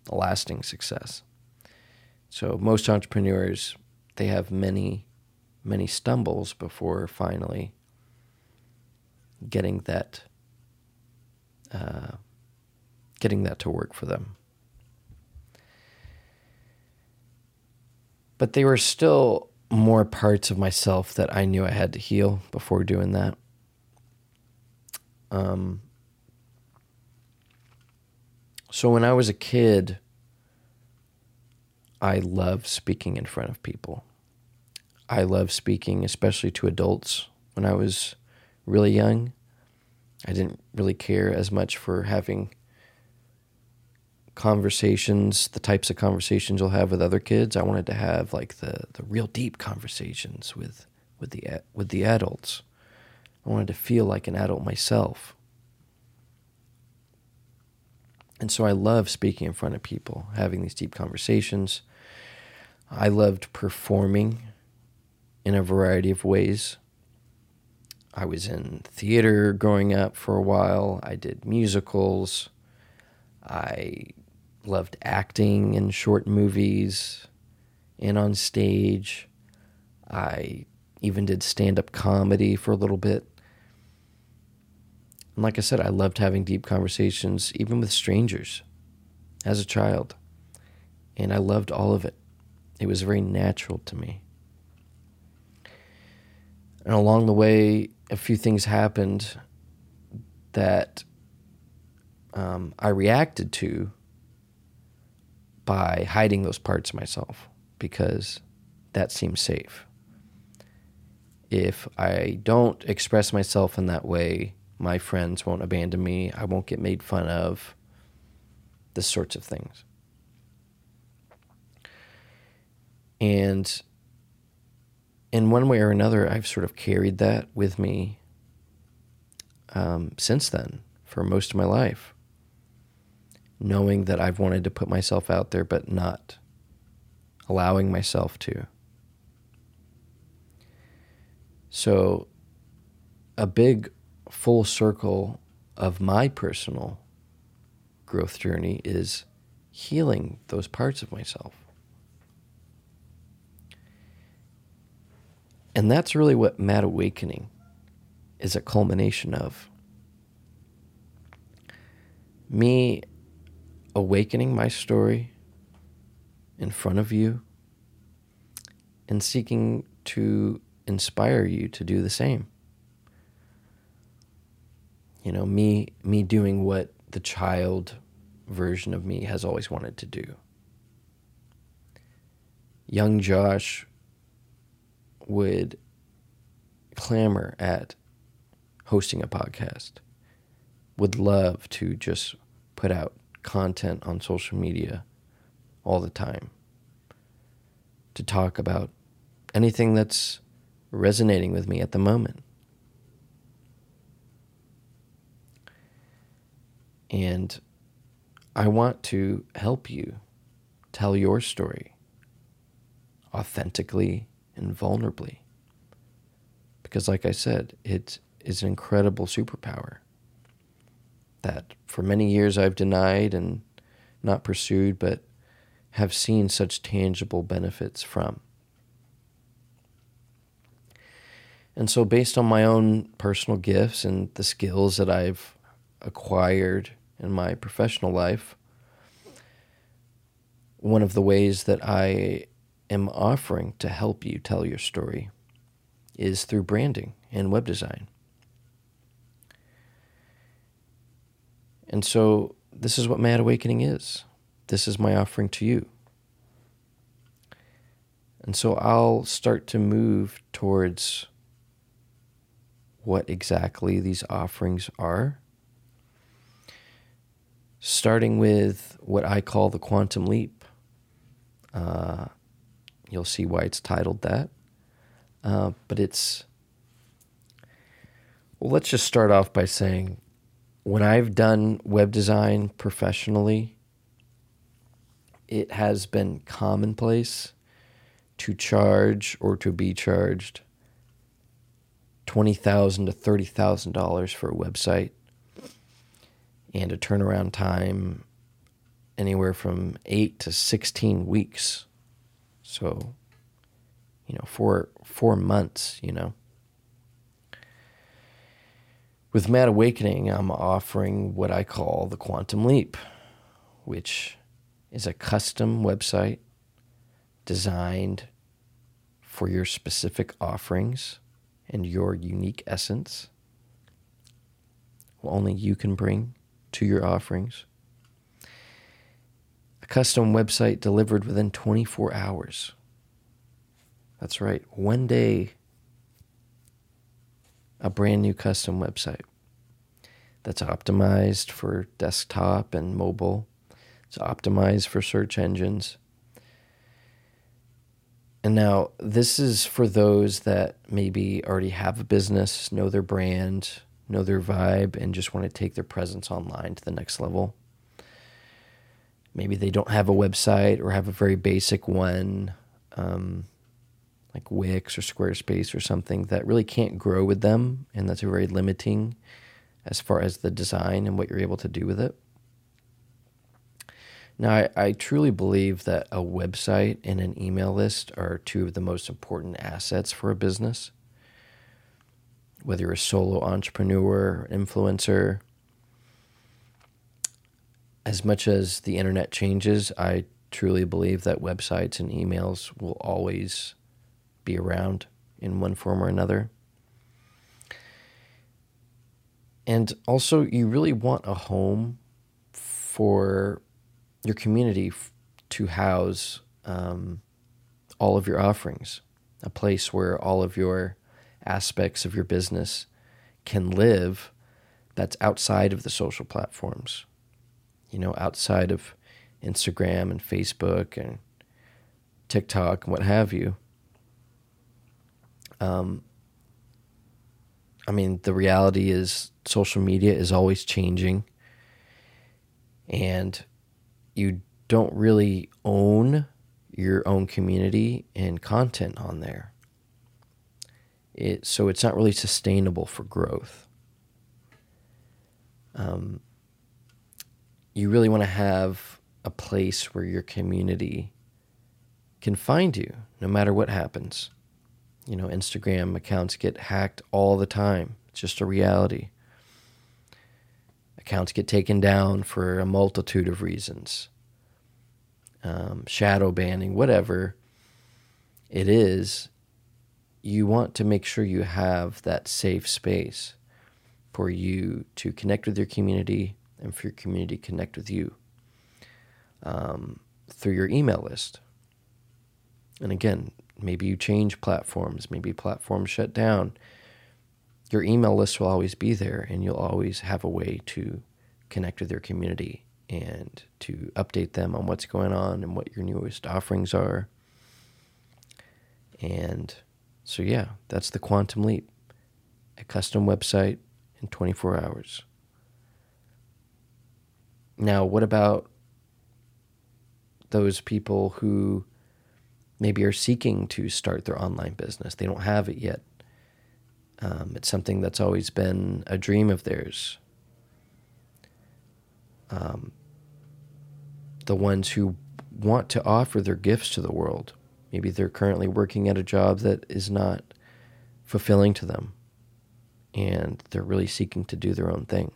S1: a lasting success. So most entrepreneurs, they have many, many stumbles before finally getting that, uh, getting that to work for them. But there were still more parts of myself that I knew I had to heal before doing that. Um, so when I was a kid, I loved speaking in front of people. I loved speaking, especially to adults. When I was really young, I didn't really care as much for having conversations, the types of conversations you'll have with other kids. I wanted to have like the the real deep conversations with with the with the adults. I wanted to feel like an adult myself. And so I love speaking in front of people, having these deep conversations. I loved performing in a variety of ways. I was in theater growing up for a while. I did musicals. I loved acting in short movies and on stage. I even did stand up comedy for a little bit. And like I said, I loved having deep conversations, even with strangers, as a child. And I loved all of it. It was very natural to me. And along the way, a few things happened that um, I reacted to by hiding those parts of myself because that seems safe. If I don't express myself in that way, my friends won't abandon me, I won't get made fun of, this sorts of things. And in one way or another, I've sort of carried that with me um, since then for most of my life knowing that I've wanted to put myself out there, but not allowing myself to. So, a big full circle of my personal growth journey is healing those parts of myself. And that's really what Mad Awakening is a culmination of. Me awakening my story in front of you and seeking to inspire you to do the same. You know, me me doing what the child version of me has always wanted to do. Young Josh would clamor at hosting a podcast. Would love to just put out content on social media all the time to talk about anything that's resonating with me at the moment. And I want to help you tell your story authentically and vulnerably. Because, like I said, it is an incredible superpower that for many years I've denied and not pursued, but have seen such tangible benefits from. And so, based on my own personal gifts and the skills that I've acquired in my professional life, one of the ways that I am offering to help you tell your story is through branding and web design. And so, this is what Mad Awakening is. This is my offering to you. And so, I'll start to move towards what exactly these offerings are. Starting with what I call the quantum leap. Uh, you'll see why it's titled that. Uh, but it's, well, let's just start off by saying when I've done web design professionally, it has been commonplace to charge or to be charged twenty thousand to thirty thousand dollars for a website, and a turnaround time anywhere from eight to sixteen weeks. So, you know, four four months. You know. With Mad Awakening, I'm offering what I call the Quantum Leap, which is a custom website designed for your specific offerings and your unique essence only you can bring to your offerings. A custom website delivered within 24 hours. That's right, one day, a brand new custom website that's optimized for desktop and mobile. It's optimized for search engines. And now, this is for those that maybe already have a business, know their brand, know their vibe, and just want to take their presence online to the next level. Maybe they don't have a website or have a very basic one, um, like Wix or Squarespace or something that really can't grow with them, and that's very limiting as far as the design and what you're able to do with it. Now, I, I, truly believe that a website and an email list are two of the most important assets for a business. Whether you're a solo entrepreneur, influencer, as much as the internet changes, I truly believe that websites and emails will always be around in one form or another. And also, you really want a home for your community to house um, all of your offerings, a place where all of your aspects of your business can live that's outside of the social platforms, you know, outside of Instagram and Facebook and TikTok and what have you. Um, I mean, the reality is social media is always changing. And you don't really own your own community and content on there. It, so it's not really sustainable for growth. Um, you really want to have a place where your community can find you no matter what happens. You know, Instagram accounts get hacked all the time. It's just a reality. Accounts get taken down for a multitude of reasons um, shadow banning, whatever it is. You want to make sure you have that safe space for you to connect with your community and for your community to connect with you um, through your email list. And again, maybe you change platforms, maybe platforms shut down. your email list will always be there, and you'll always have a way to connect with your community and to update them on what's going on and what your newest offerings are. And so, yeah, that's the Quantum Leap a custom website in 24 hours. Now, what about those people who maybe are seeking to start their online business? They don't have it yet. Um, it's something that's always been a dream of theirs. Um, the ones who want to offer their gifts to the world. Maybe they're currently working at a job that is not fulfilling to them, and they're really seeking to do their own thing,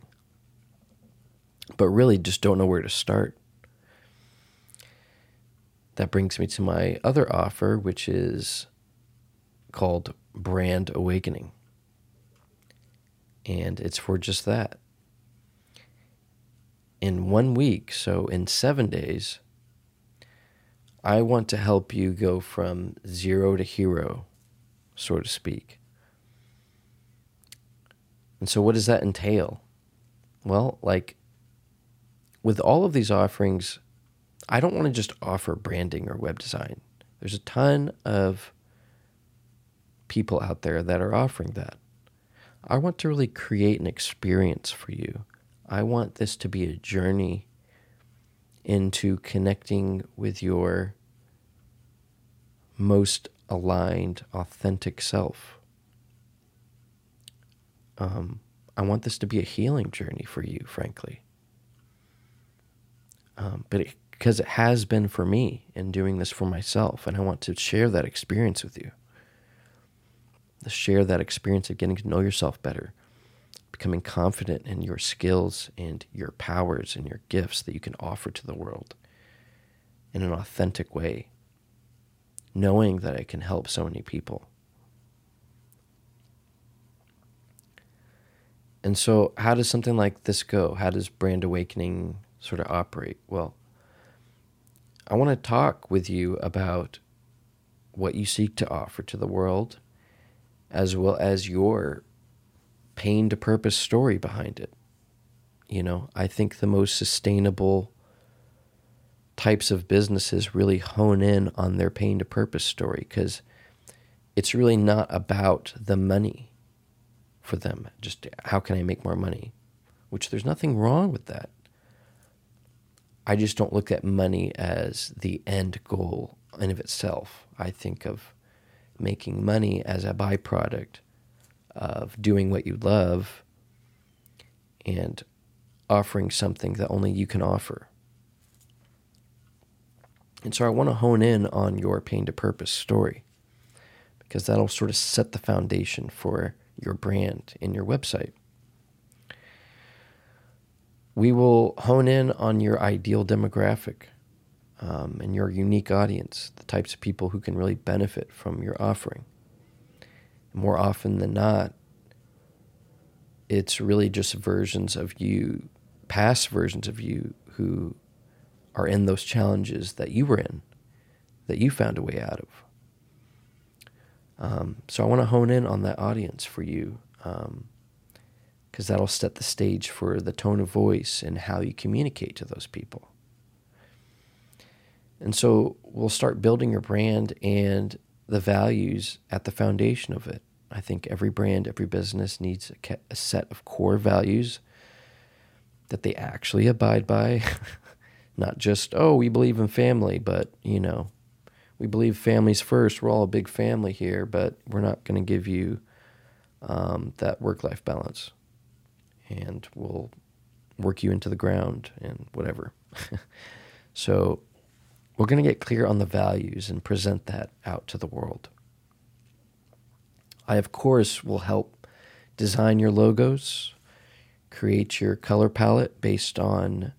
S1: but really just don't know where to start. That brings me to my other offer, which is called Brand Awakening. And it's for just that. In one week, so in seven days, I want to help you go from zero to hero, so to speak. And so, what does that entail? Well, like with all of these offerings, I don't want to just offer branding or web design. There's a ton of people out there that are offering that. I want to really create an experience for you. I want this to be a journey into connecting with your most aligned, authentic self. Um, I want this to be a healing journey for you, frankly. Um, but it because it has been for me in doing this for myself. And I want to share that experience with you. To share that experience of getting to know yourself better, becoming confident in your skills and your powers and your gifts that you can offer to the world in an authentic way, knowing that I can help so many people. And so, how does something like this go? How does brand awakening sort of operate? Well, I want to talk with you about what you seek to offer to the world, as well as your pain to purpose story behind it. You know, I think the most sustainable types of businesses really hone in on their pain to purpose story because it's really not about the money for them. Just how can I make more money? Which there's nothing wrong with that. I just don't look at money as the end goal in of itself. I think of making money as a byproduct of doing what you love and offering something that only you can offer. And so I want to hone in on your pain to purpose story because that'll sort of set the foundation for your brand in your website we will hone in on your ideal demographic um, and your unique audience, the types of people who can really benefit from your offering. more often than not, it's really just versions of you, past versions of you who are in those challenges that you were in, that you found a way out of. Um, so I want to hone in on that audience for you. Um, because that'll set the stage for the tone of voice and how you communicate to those people. And so we'll start building your brand and the values at the foundation of it. I think every brand, every business needs a, a set of core values that they actually abide by. Not just, oh, we believe in family, but, you know, we believe families first. We're all a big family here, but we're not going to give you um, that work life balance and we'll work you into the ground and whatever. so we're going to get clear on the values and present that out to the world. I, of course, will help design your logos, create your color palette based on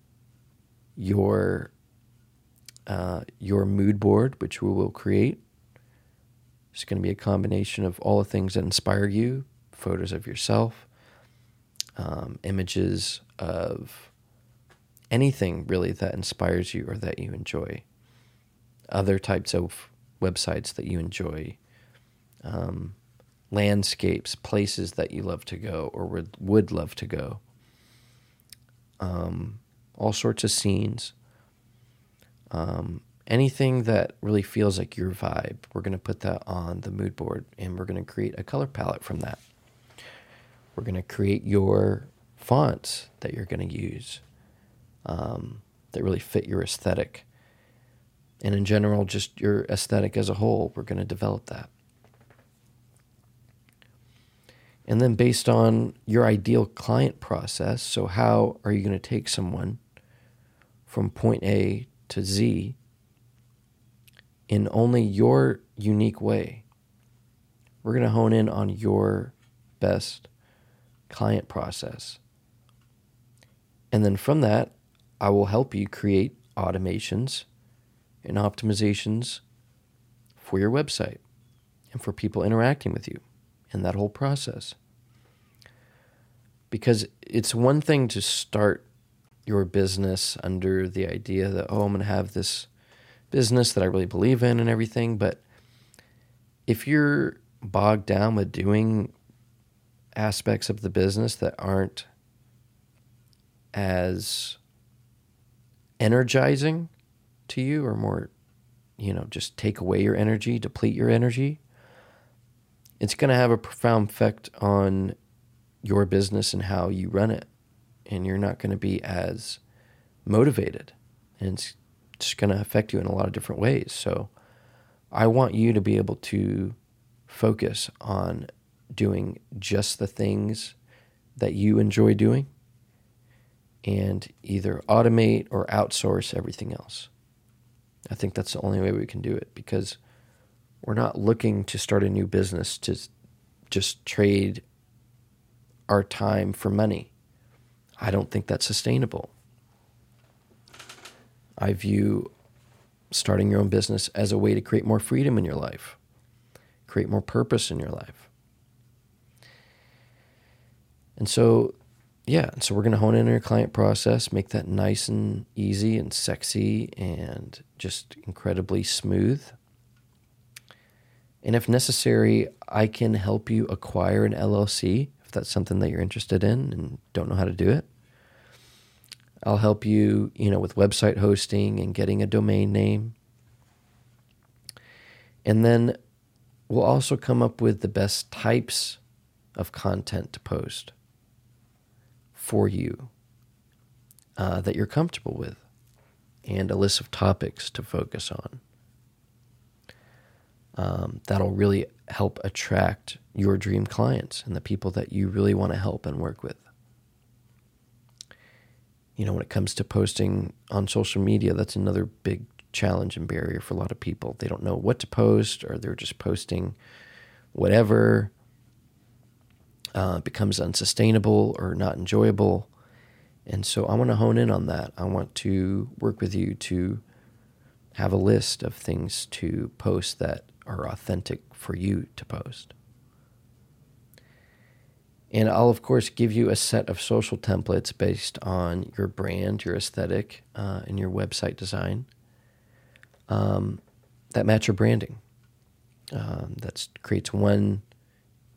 S1: your uh, your mood board, which we will create. It's going to be a combination of all the things that inspire you, photos of yourself, um, images of anything really that inspires you or that you enjoy. Other types of websites that you enjoy. Um, landscapes, places that you love to go or would, would love to go. Um, all sorts of scenes. Um, anything that really feels like your vibe, we're going to put that on the mood board and we're going to create a color palette from that. We're going to create your fonts that you're going to use um, that really fit your aesthetic. And in general, just your aesthetic as a whole, we're going to develop that. And then, based on your ideal client process, so how are you going to take someone from point A to Z in only your unique way? We're going to hone in on your best client process. And then from that, I will help you create automations and optimizations for your website and for people interacting with you in that whole process. Because it's one thing to start your business under the idea that, oh, I'm going to have this business that I really believe in and everything. But if you're bogged down with doing aspects of the business that aren't as energizing to you or more, you know, just take away your energy, deplete your energy, it's going to have a profound effect on your business and how you run it. And you're not going to be as motivated. And it's just going to affect you in a lot of different ways. So I want you to be able to focus on doing just the things that you enjoy doing and either automate or outsource everything else. I think that's the only way we can do it because we're not looking to start a new business to just trade our time for money. I don't think that's sustainable. I view starting your own business as a way to create more freedom in your life, create more purpose in your life. And so, yeah, so we're going to hone in on your client process, make that nice and easy and sexy and just incredibly smooth. And if necessary, I can help you acquire an LLC if that's something that you're interested in and don't know how to do it. I'll help you, you know, with website hosting and getting a domain name. And then we'll also come up with the best types of content to post for you uh, that you're comfortable with and a list of topics to focus on. Um, that'll really help attract your dream clients and the people that you really want to help and work with. You know, when it comes to posting on social media, that's another big challenge and barrier for a lot of people. They don't know what to post or they're just posting whatever uh, becomes unsustainable or not enjoyable. And so I want to hone in on that. I want to work with you to have a list of things to post that are authentic for you to post. And I'll, of course, give you a set of social templates based on your brand, your aesthetic, uh, and your website design um, that match your branding. Um, that creates one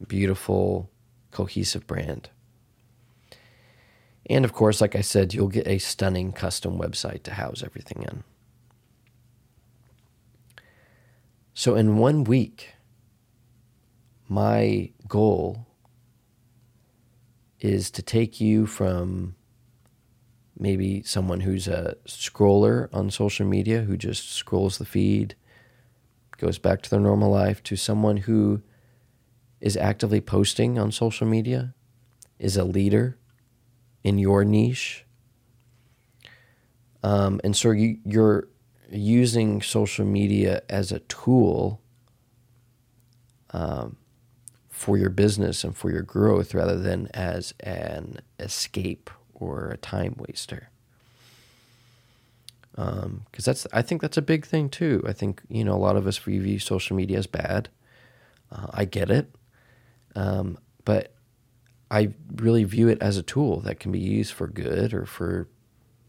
S1: beautiful cohesive brand. And of course, like I said, you'll get a stunning custom website to house everything in. So, in one week, my goal is to take you from maybe someone who's a scroller on social media who just scrolls the feed, goes back to their normal life, to someone who is actively posting on social media, is a leader in your niche. Um, and so you, you're using social media as a tool um, for your business and for your growth rather than as an escape or a time waster. Because um, that's, I think that's a big thing too. I think you know a lot of us view social media as bad. Uh, I get it. Um, but I really view it as a tool that can be used for good or for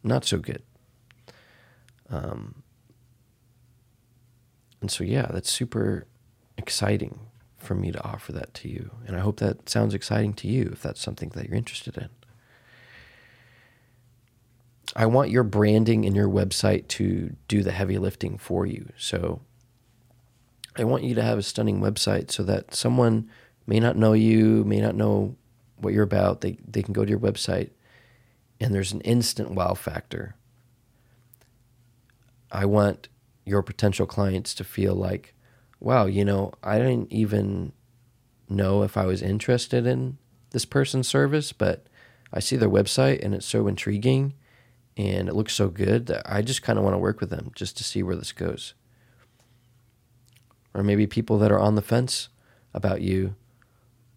S1: not so good. Um, and so, yeah, that's super exciting for me to offer that to you. And I hope that sounds exciting to you if that's something that you're interested in. I want your branding and your website to do the heavy lifting for you. So I want you to have a stunning website so that someone may not know you, may not know what you're about. They, they can go to your website and there's an instant wow factor. I want your potential clients to feel like, wow, you know, I didn't even know if I was interested in this person's service, but I see their website and it's so intriguing and it looks so good that I just kind of want to work with them just to see where this goes. Or maybe people that are on the fence about you,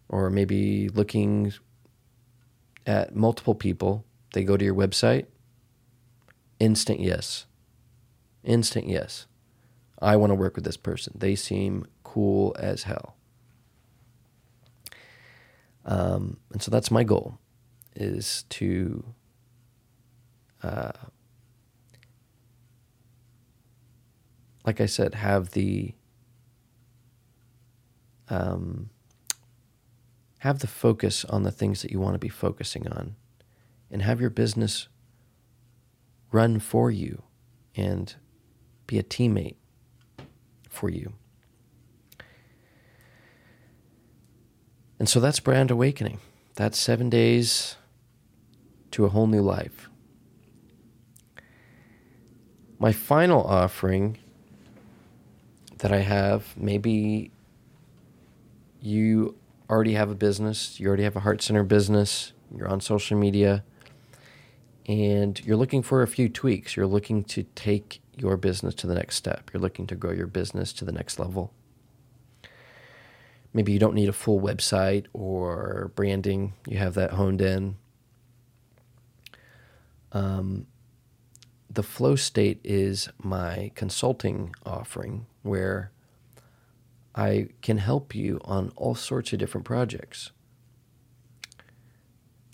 S1: or maybe looking at multiple people. They go to your website, instant yes. Instant yes. I want to work with this person. They seem cool as hell. Um, and so that's my goal is to uh, like I said, have the um, have the focus on the things that you want to be focusing on, and have your business run for you, and be a teammate for you. And so that's brand awakening. That's seven days to a whole new life. My final offering that I have, maybe you already have a business, you already have a heart center business, you're on social media, and you're looking for a few tweaks. You're looking to take your business to the next step. You're looking to grow your business to the next level. Maybe you don't need a full website or branding, you have that honed in. Um, the flow state is my consulting offering where I can help you on all sorts of different projects.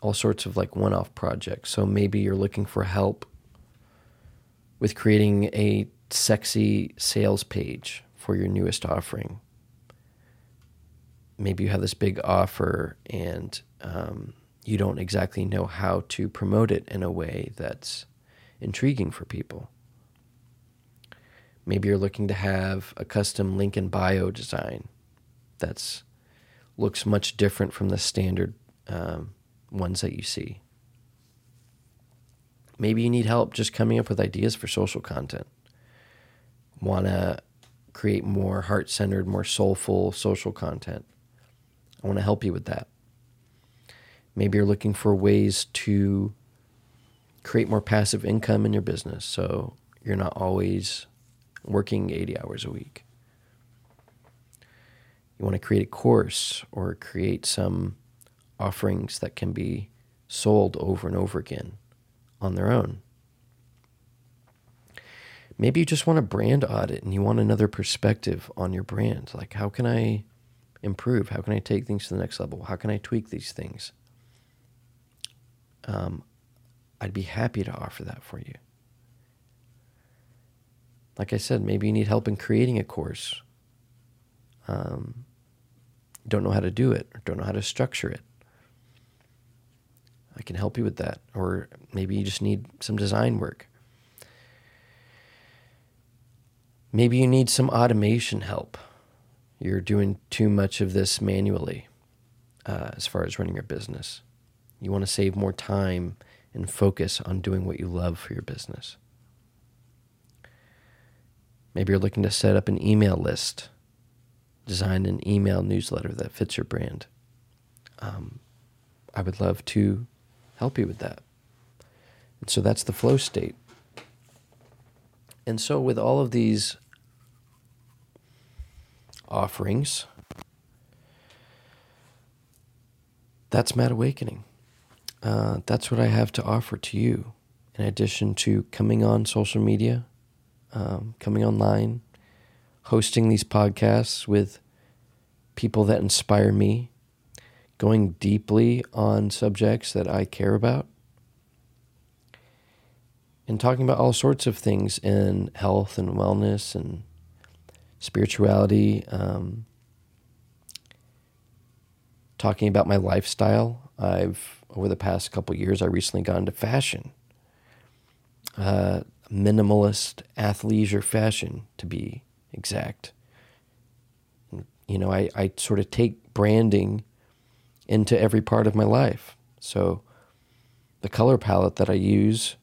S1: All sorts of like one off projects. So maybe you're looking for help with creating a sexy sales page for your newest offering. Maybe you have this big offer and um, you don't exactly know how to promote it in a way that's intriguing for people. Maybe you're looking to have a custom link in bio design that's looks much different from the standard um, ones that you see. Maybe you need help just coming up with ideas for social content. Want to create more heart centered, more soulful social content. I want to help you with that. Maybe you're looking for ways to create more passive income in your business so you're not always working 80 hours a week. You want to create a course or create some offerings that can be sold over and over again on their own. Maybe you just want a brand audit and you want another perspective on your brand. Like, how can I improve? How can I take things to the next level? How can I tweak these things? Um, I'd be happy to offer that for you. Like I said, maybe you need help in creating a course. Um, don't know how to do it or don't know how to structure it. I can help you with that. Or maybe you just need some design work. Maybe you need some automation help. You're doing too much of this manually uh, as far as running your business. You want to save more time and focus on doing what you love for your business. Maybe you're looking to set up an email list, design an email newsletter that fits your brand. Um, I would love to help you with that. And so that's the flow state. And so, with all of these offerings, that's Mad Awakening uh, that's what I have to offer to you. In addition to coming on social media, um, coming online, hosting these podcasts with people that inspire me, going deeply on subjects that I care about, and talking about all sorts of things in health and wellness and spirituality. Um, talking about my lifestyle. I've over the past couple years, I recently got into fashion, uh, minimalist athleisure fashion to be exact. You know, I, I sort of take branding into every part of my life. So the color palette that I use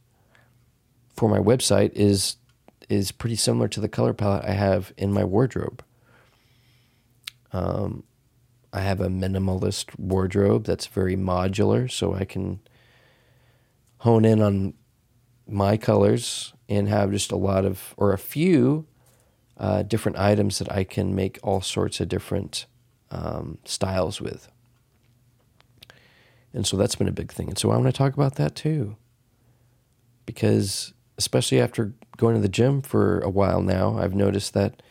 S1: for my website is is pretty similar to the color palette I have in my wardrobe. Um, I have a minimalist wardrobe that's very modular, so I can hone in on my colors and have just a lot of, or a few uh, different items that I can make all sorts of different um, styles with. And so that's been a big thing. And so I want to talk about that too. Because especially after going to the gym for a while now, I've noticed that,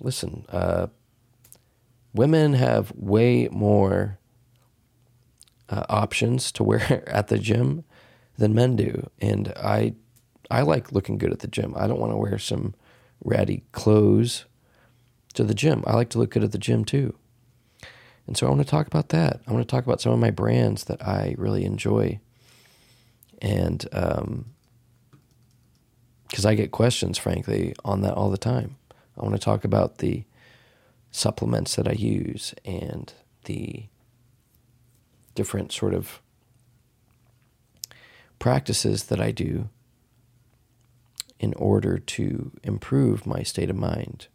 S1: listen, uh, women have way more uh, options to wear at the gym than men do. And I, I like looking good at the gym. I don't want to wear some ratty clothes to the gym. I like to look good at the gym too. And so I want to talk about that. I want to talk about some of my brands that I really enjoy. And because um, I get questions, frankly, on that all the time. I want to talk about the supplements that I use and the different sort of practices that I do in order to improve my state of mind.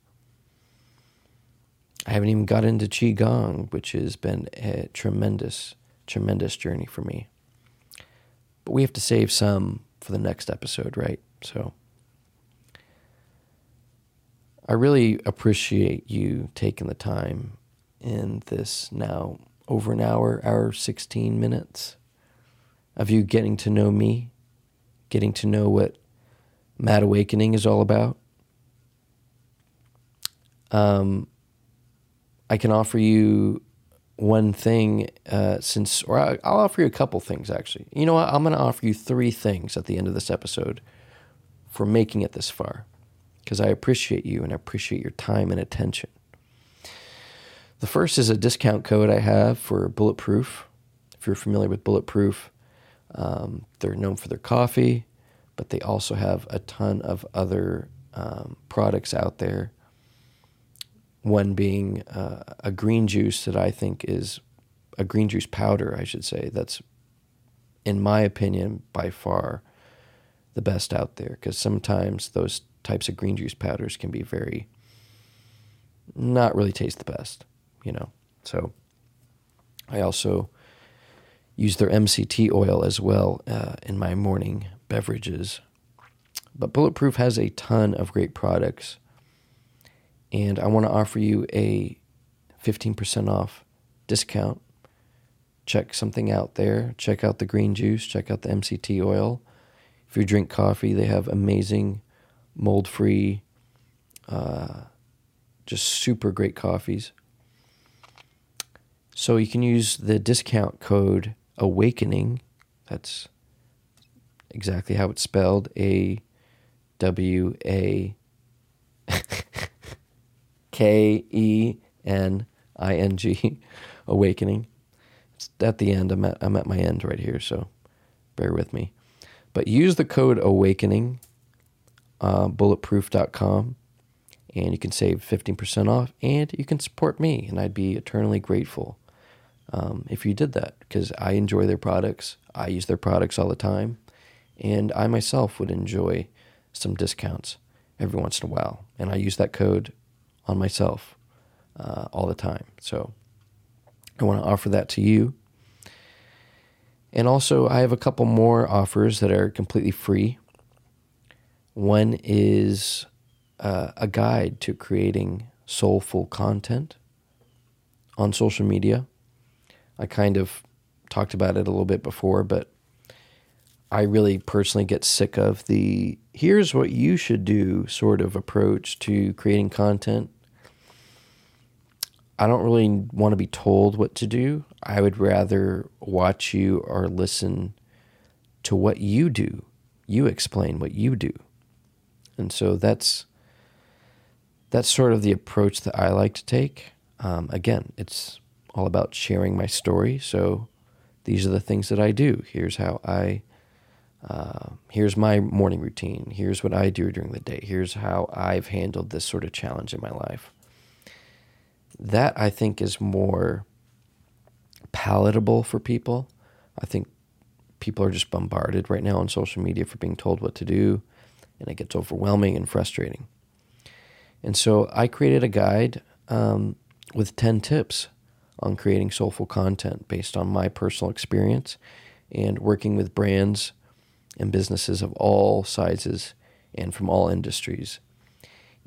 S1: I haven't even got into Qigong, which has been a tremendous, tremendous journey for me. But we have to save some for the next episode, right? So I really appreciate you taking the time in this now over an hour, hour 16 minutes of you getting to know me, getting to know what Mad Awakening is all about. Um, I can offer you one thing uh, since, or I'll offer you a couple things actually. You know what? I'm going to offer you three things at the end of this episode for making it this far because I appreciate you and I appreciate your time and attention. The first is a discount code I have for Bulletproof. If you're familiar with Bulletproof, um, they're known for their coffee, but they also have a ton of other um, products out there. One being uh, a green juice that I think is a green juice powder, I should say. That's, in my opinion, by far the best out there because sometimes those types of green juice powders can be very, not really taste the best, you know. So I also use their MCT oil as well uh, in my morning beverages. But Bulletproof has a ton of great products. And I want to offer you a 15% off discount. Check something out there. Check out the green juice. Check out the MCT oil. If you drink coffee, they have amazing mold free, uh, just super great coffees. So you can use the discount code AWAKENING. That's exactly how it's spelled A W A K E N I N G. Awakening. It's at the end. I'm at, I'm at my end right here, so bear with me. But use the code AWAKENING, uh, bulletproof.com, and you can save 15% off and you can support me, and I'd be eternally grateful um, if you did that because I enjoy their products. I use their products all the time, and I myself would enjoy some discounts every once in a while. And I use that code on myself uh, all the time. So I want to offer that to you. And also, I have a couple more offers that are completely free. One is uh, a guide to creating soulful content on social media. I kind of talked about it a little bit before, but I really personally get sick of the here's what you should do sort of approach to creating content. I don't really want to be told what to do. I would rather watch you or listen to what you do. You explain what you do. And so that's that's sort of the approach that I like to take. Um, again, it's all about sharing my story. So these are the things that I do. Here's how I, uh, here's my morning routine. Here's what I do during the day. Here's how I've handled this sort of challenge in my life. That I think is more palatable for people. I think people are just bombarded right now on social media for being told what to do, and it gets overwhelming and frustrating. And so I created a guide um, with 10 tips on creating soulful content based on my personal experience and working with brands and businesses of all sizes and from all industries.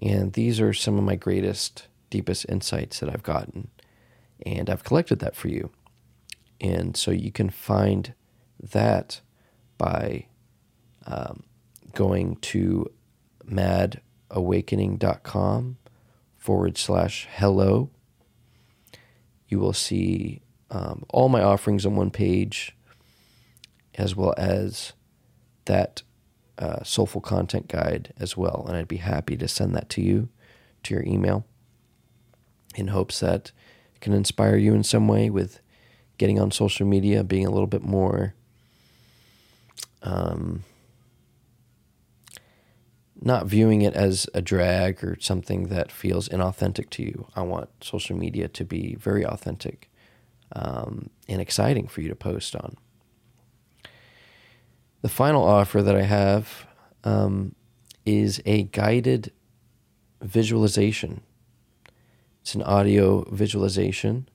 S1: And these are some of my greatest, deepest insights that I've gotten. And I've collected that for you. And so you can find that by um, going to madawakening.com forward slash hello. You will see um, all my offerings on one page, as well as that uh, soulful content guide as well. And I'd be happy to send that to you to your email in hopes that it can inspire you in some way with getting on social media, being a little bit more um, not viewing it as a drag or something that feels inauthentic to you. I want social media to be very authentic um, and exciting for you to post on. The final offer that I have um, is a guided visualization. It's an audio visualization.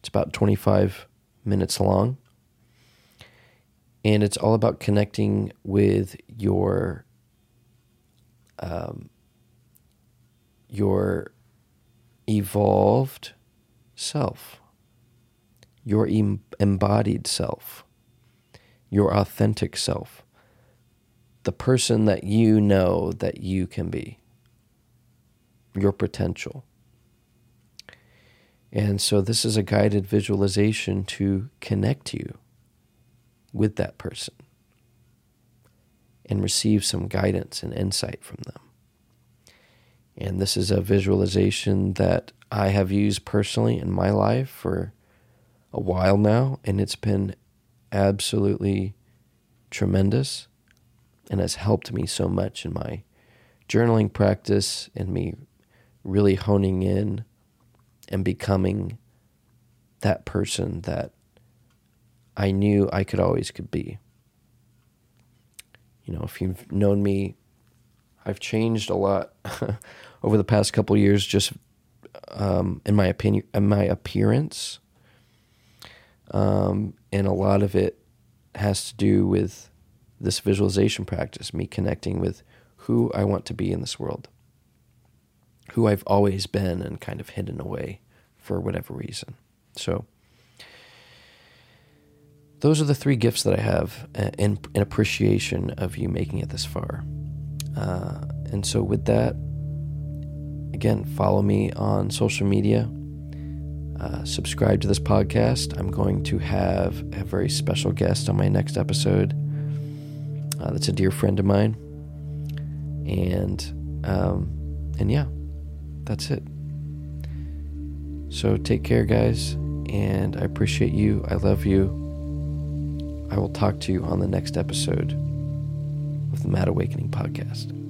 S1: It's about 25 minutes long. And it's all about connecting with your um, your evolved self, your em- embodied self, your authentic self, the person that you know that you can be, your potential. And so, this is a guided visualization to connect you with that person and receive some guidance and insight from them. And this is a visualization that I have used personally in my life for a while now, and it's been absolutely tremendous and has helped me so much in my journaling practice and me really honing in and becoming that person that I knew I could always could be. You know, if you've known me, I've changed a lot over the past couple years, just um, in my opinion, in my appearance, um, and a lot of it has to do with this visualization practice, me connecting with who I want to be in this world, who I've always been and kind of hidden away for whatever reason. So those are the three gifts that I have uh, in, in appreciation of you making it this far. Uh, and so, with that, again, follow me on social media. Uh, subscribe to this podcast. I'm going to have a very special guest on my next episode. Uh, that's a dear friend of mine, and um, and yeah, that's it. So take care, guys, and I appreciate you. I love you. I will talk to you on the next episode of the Mad Awakening podcast.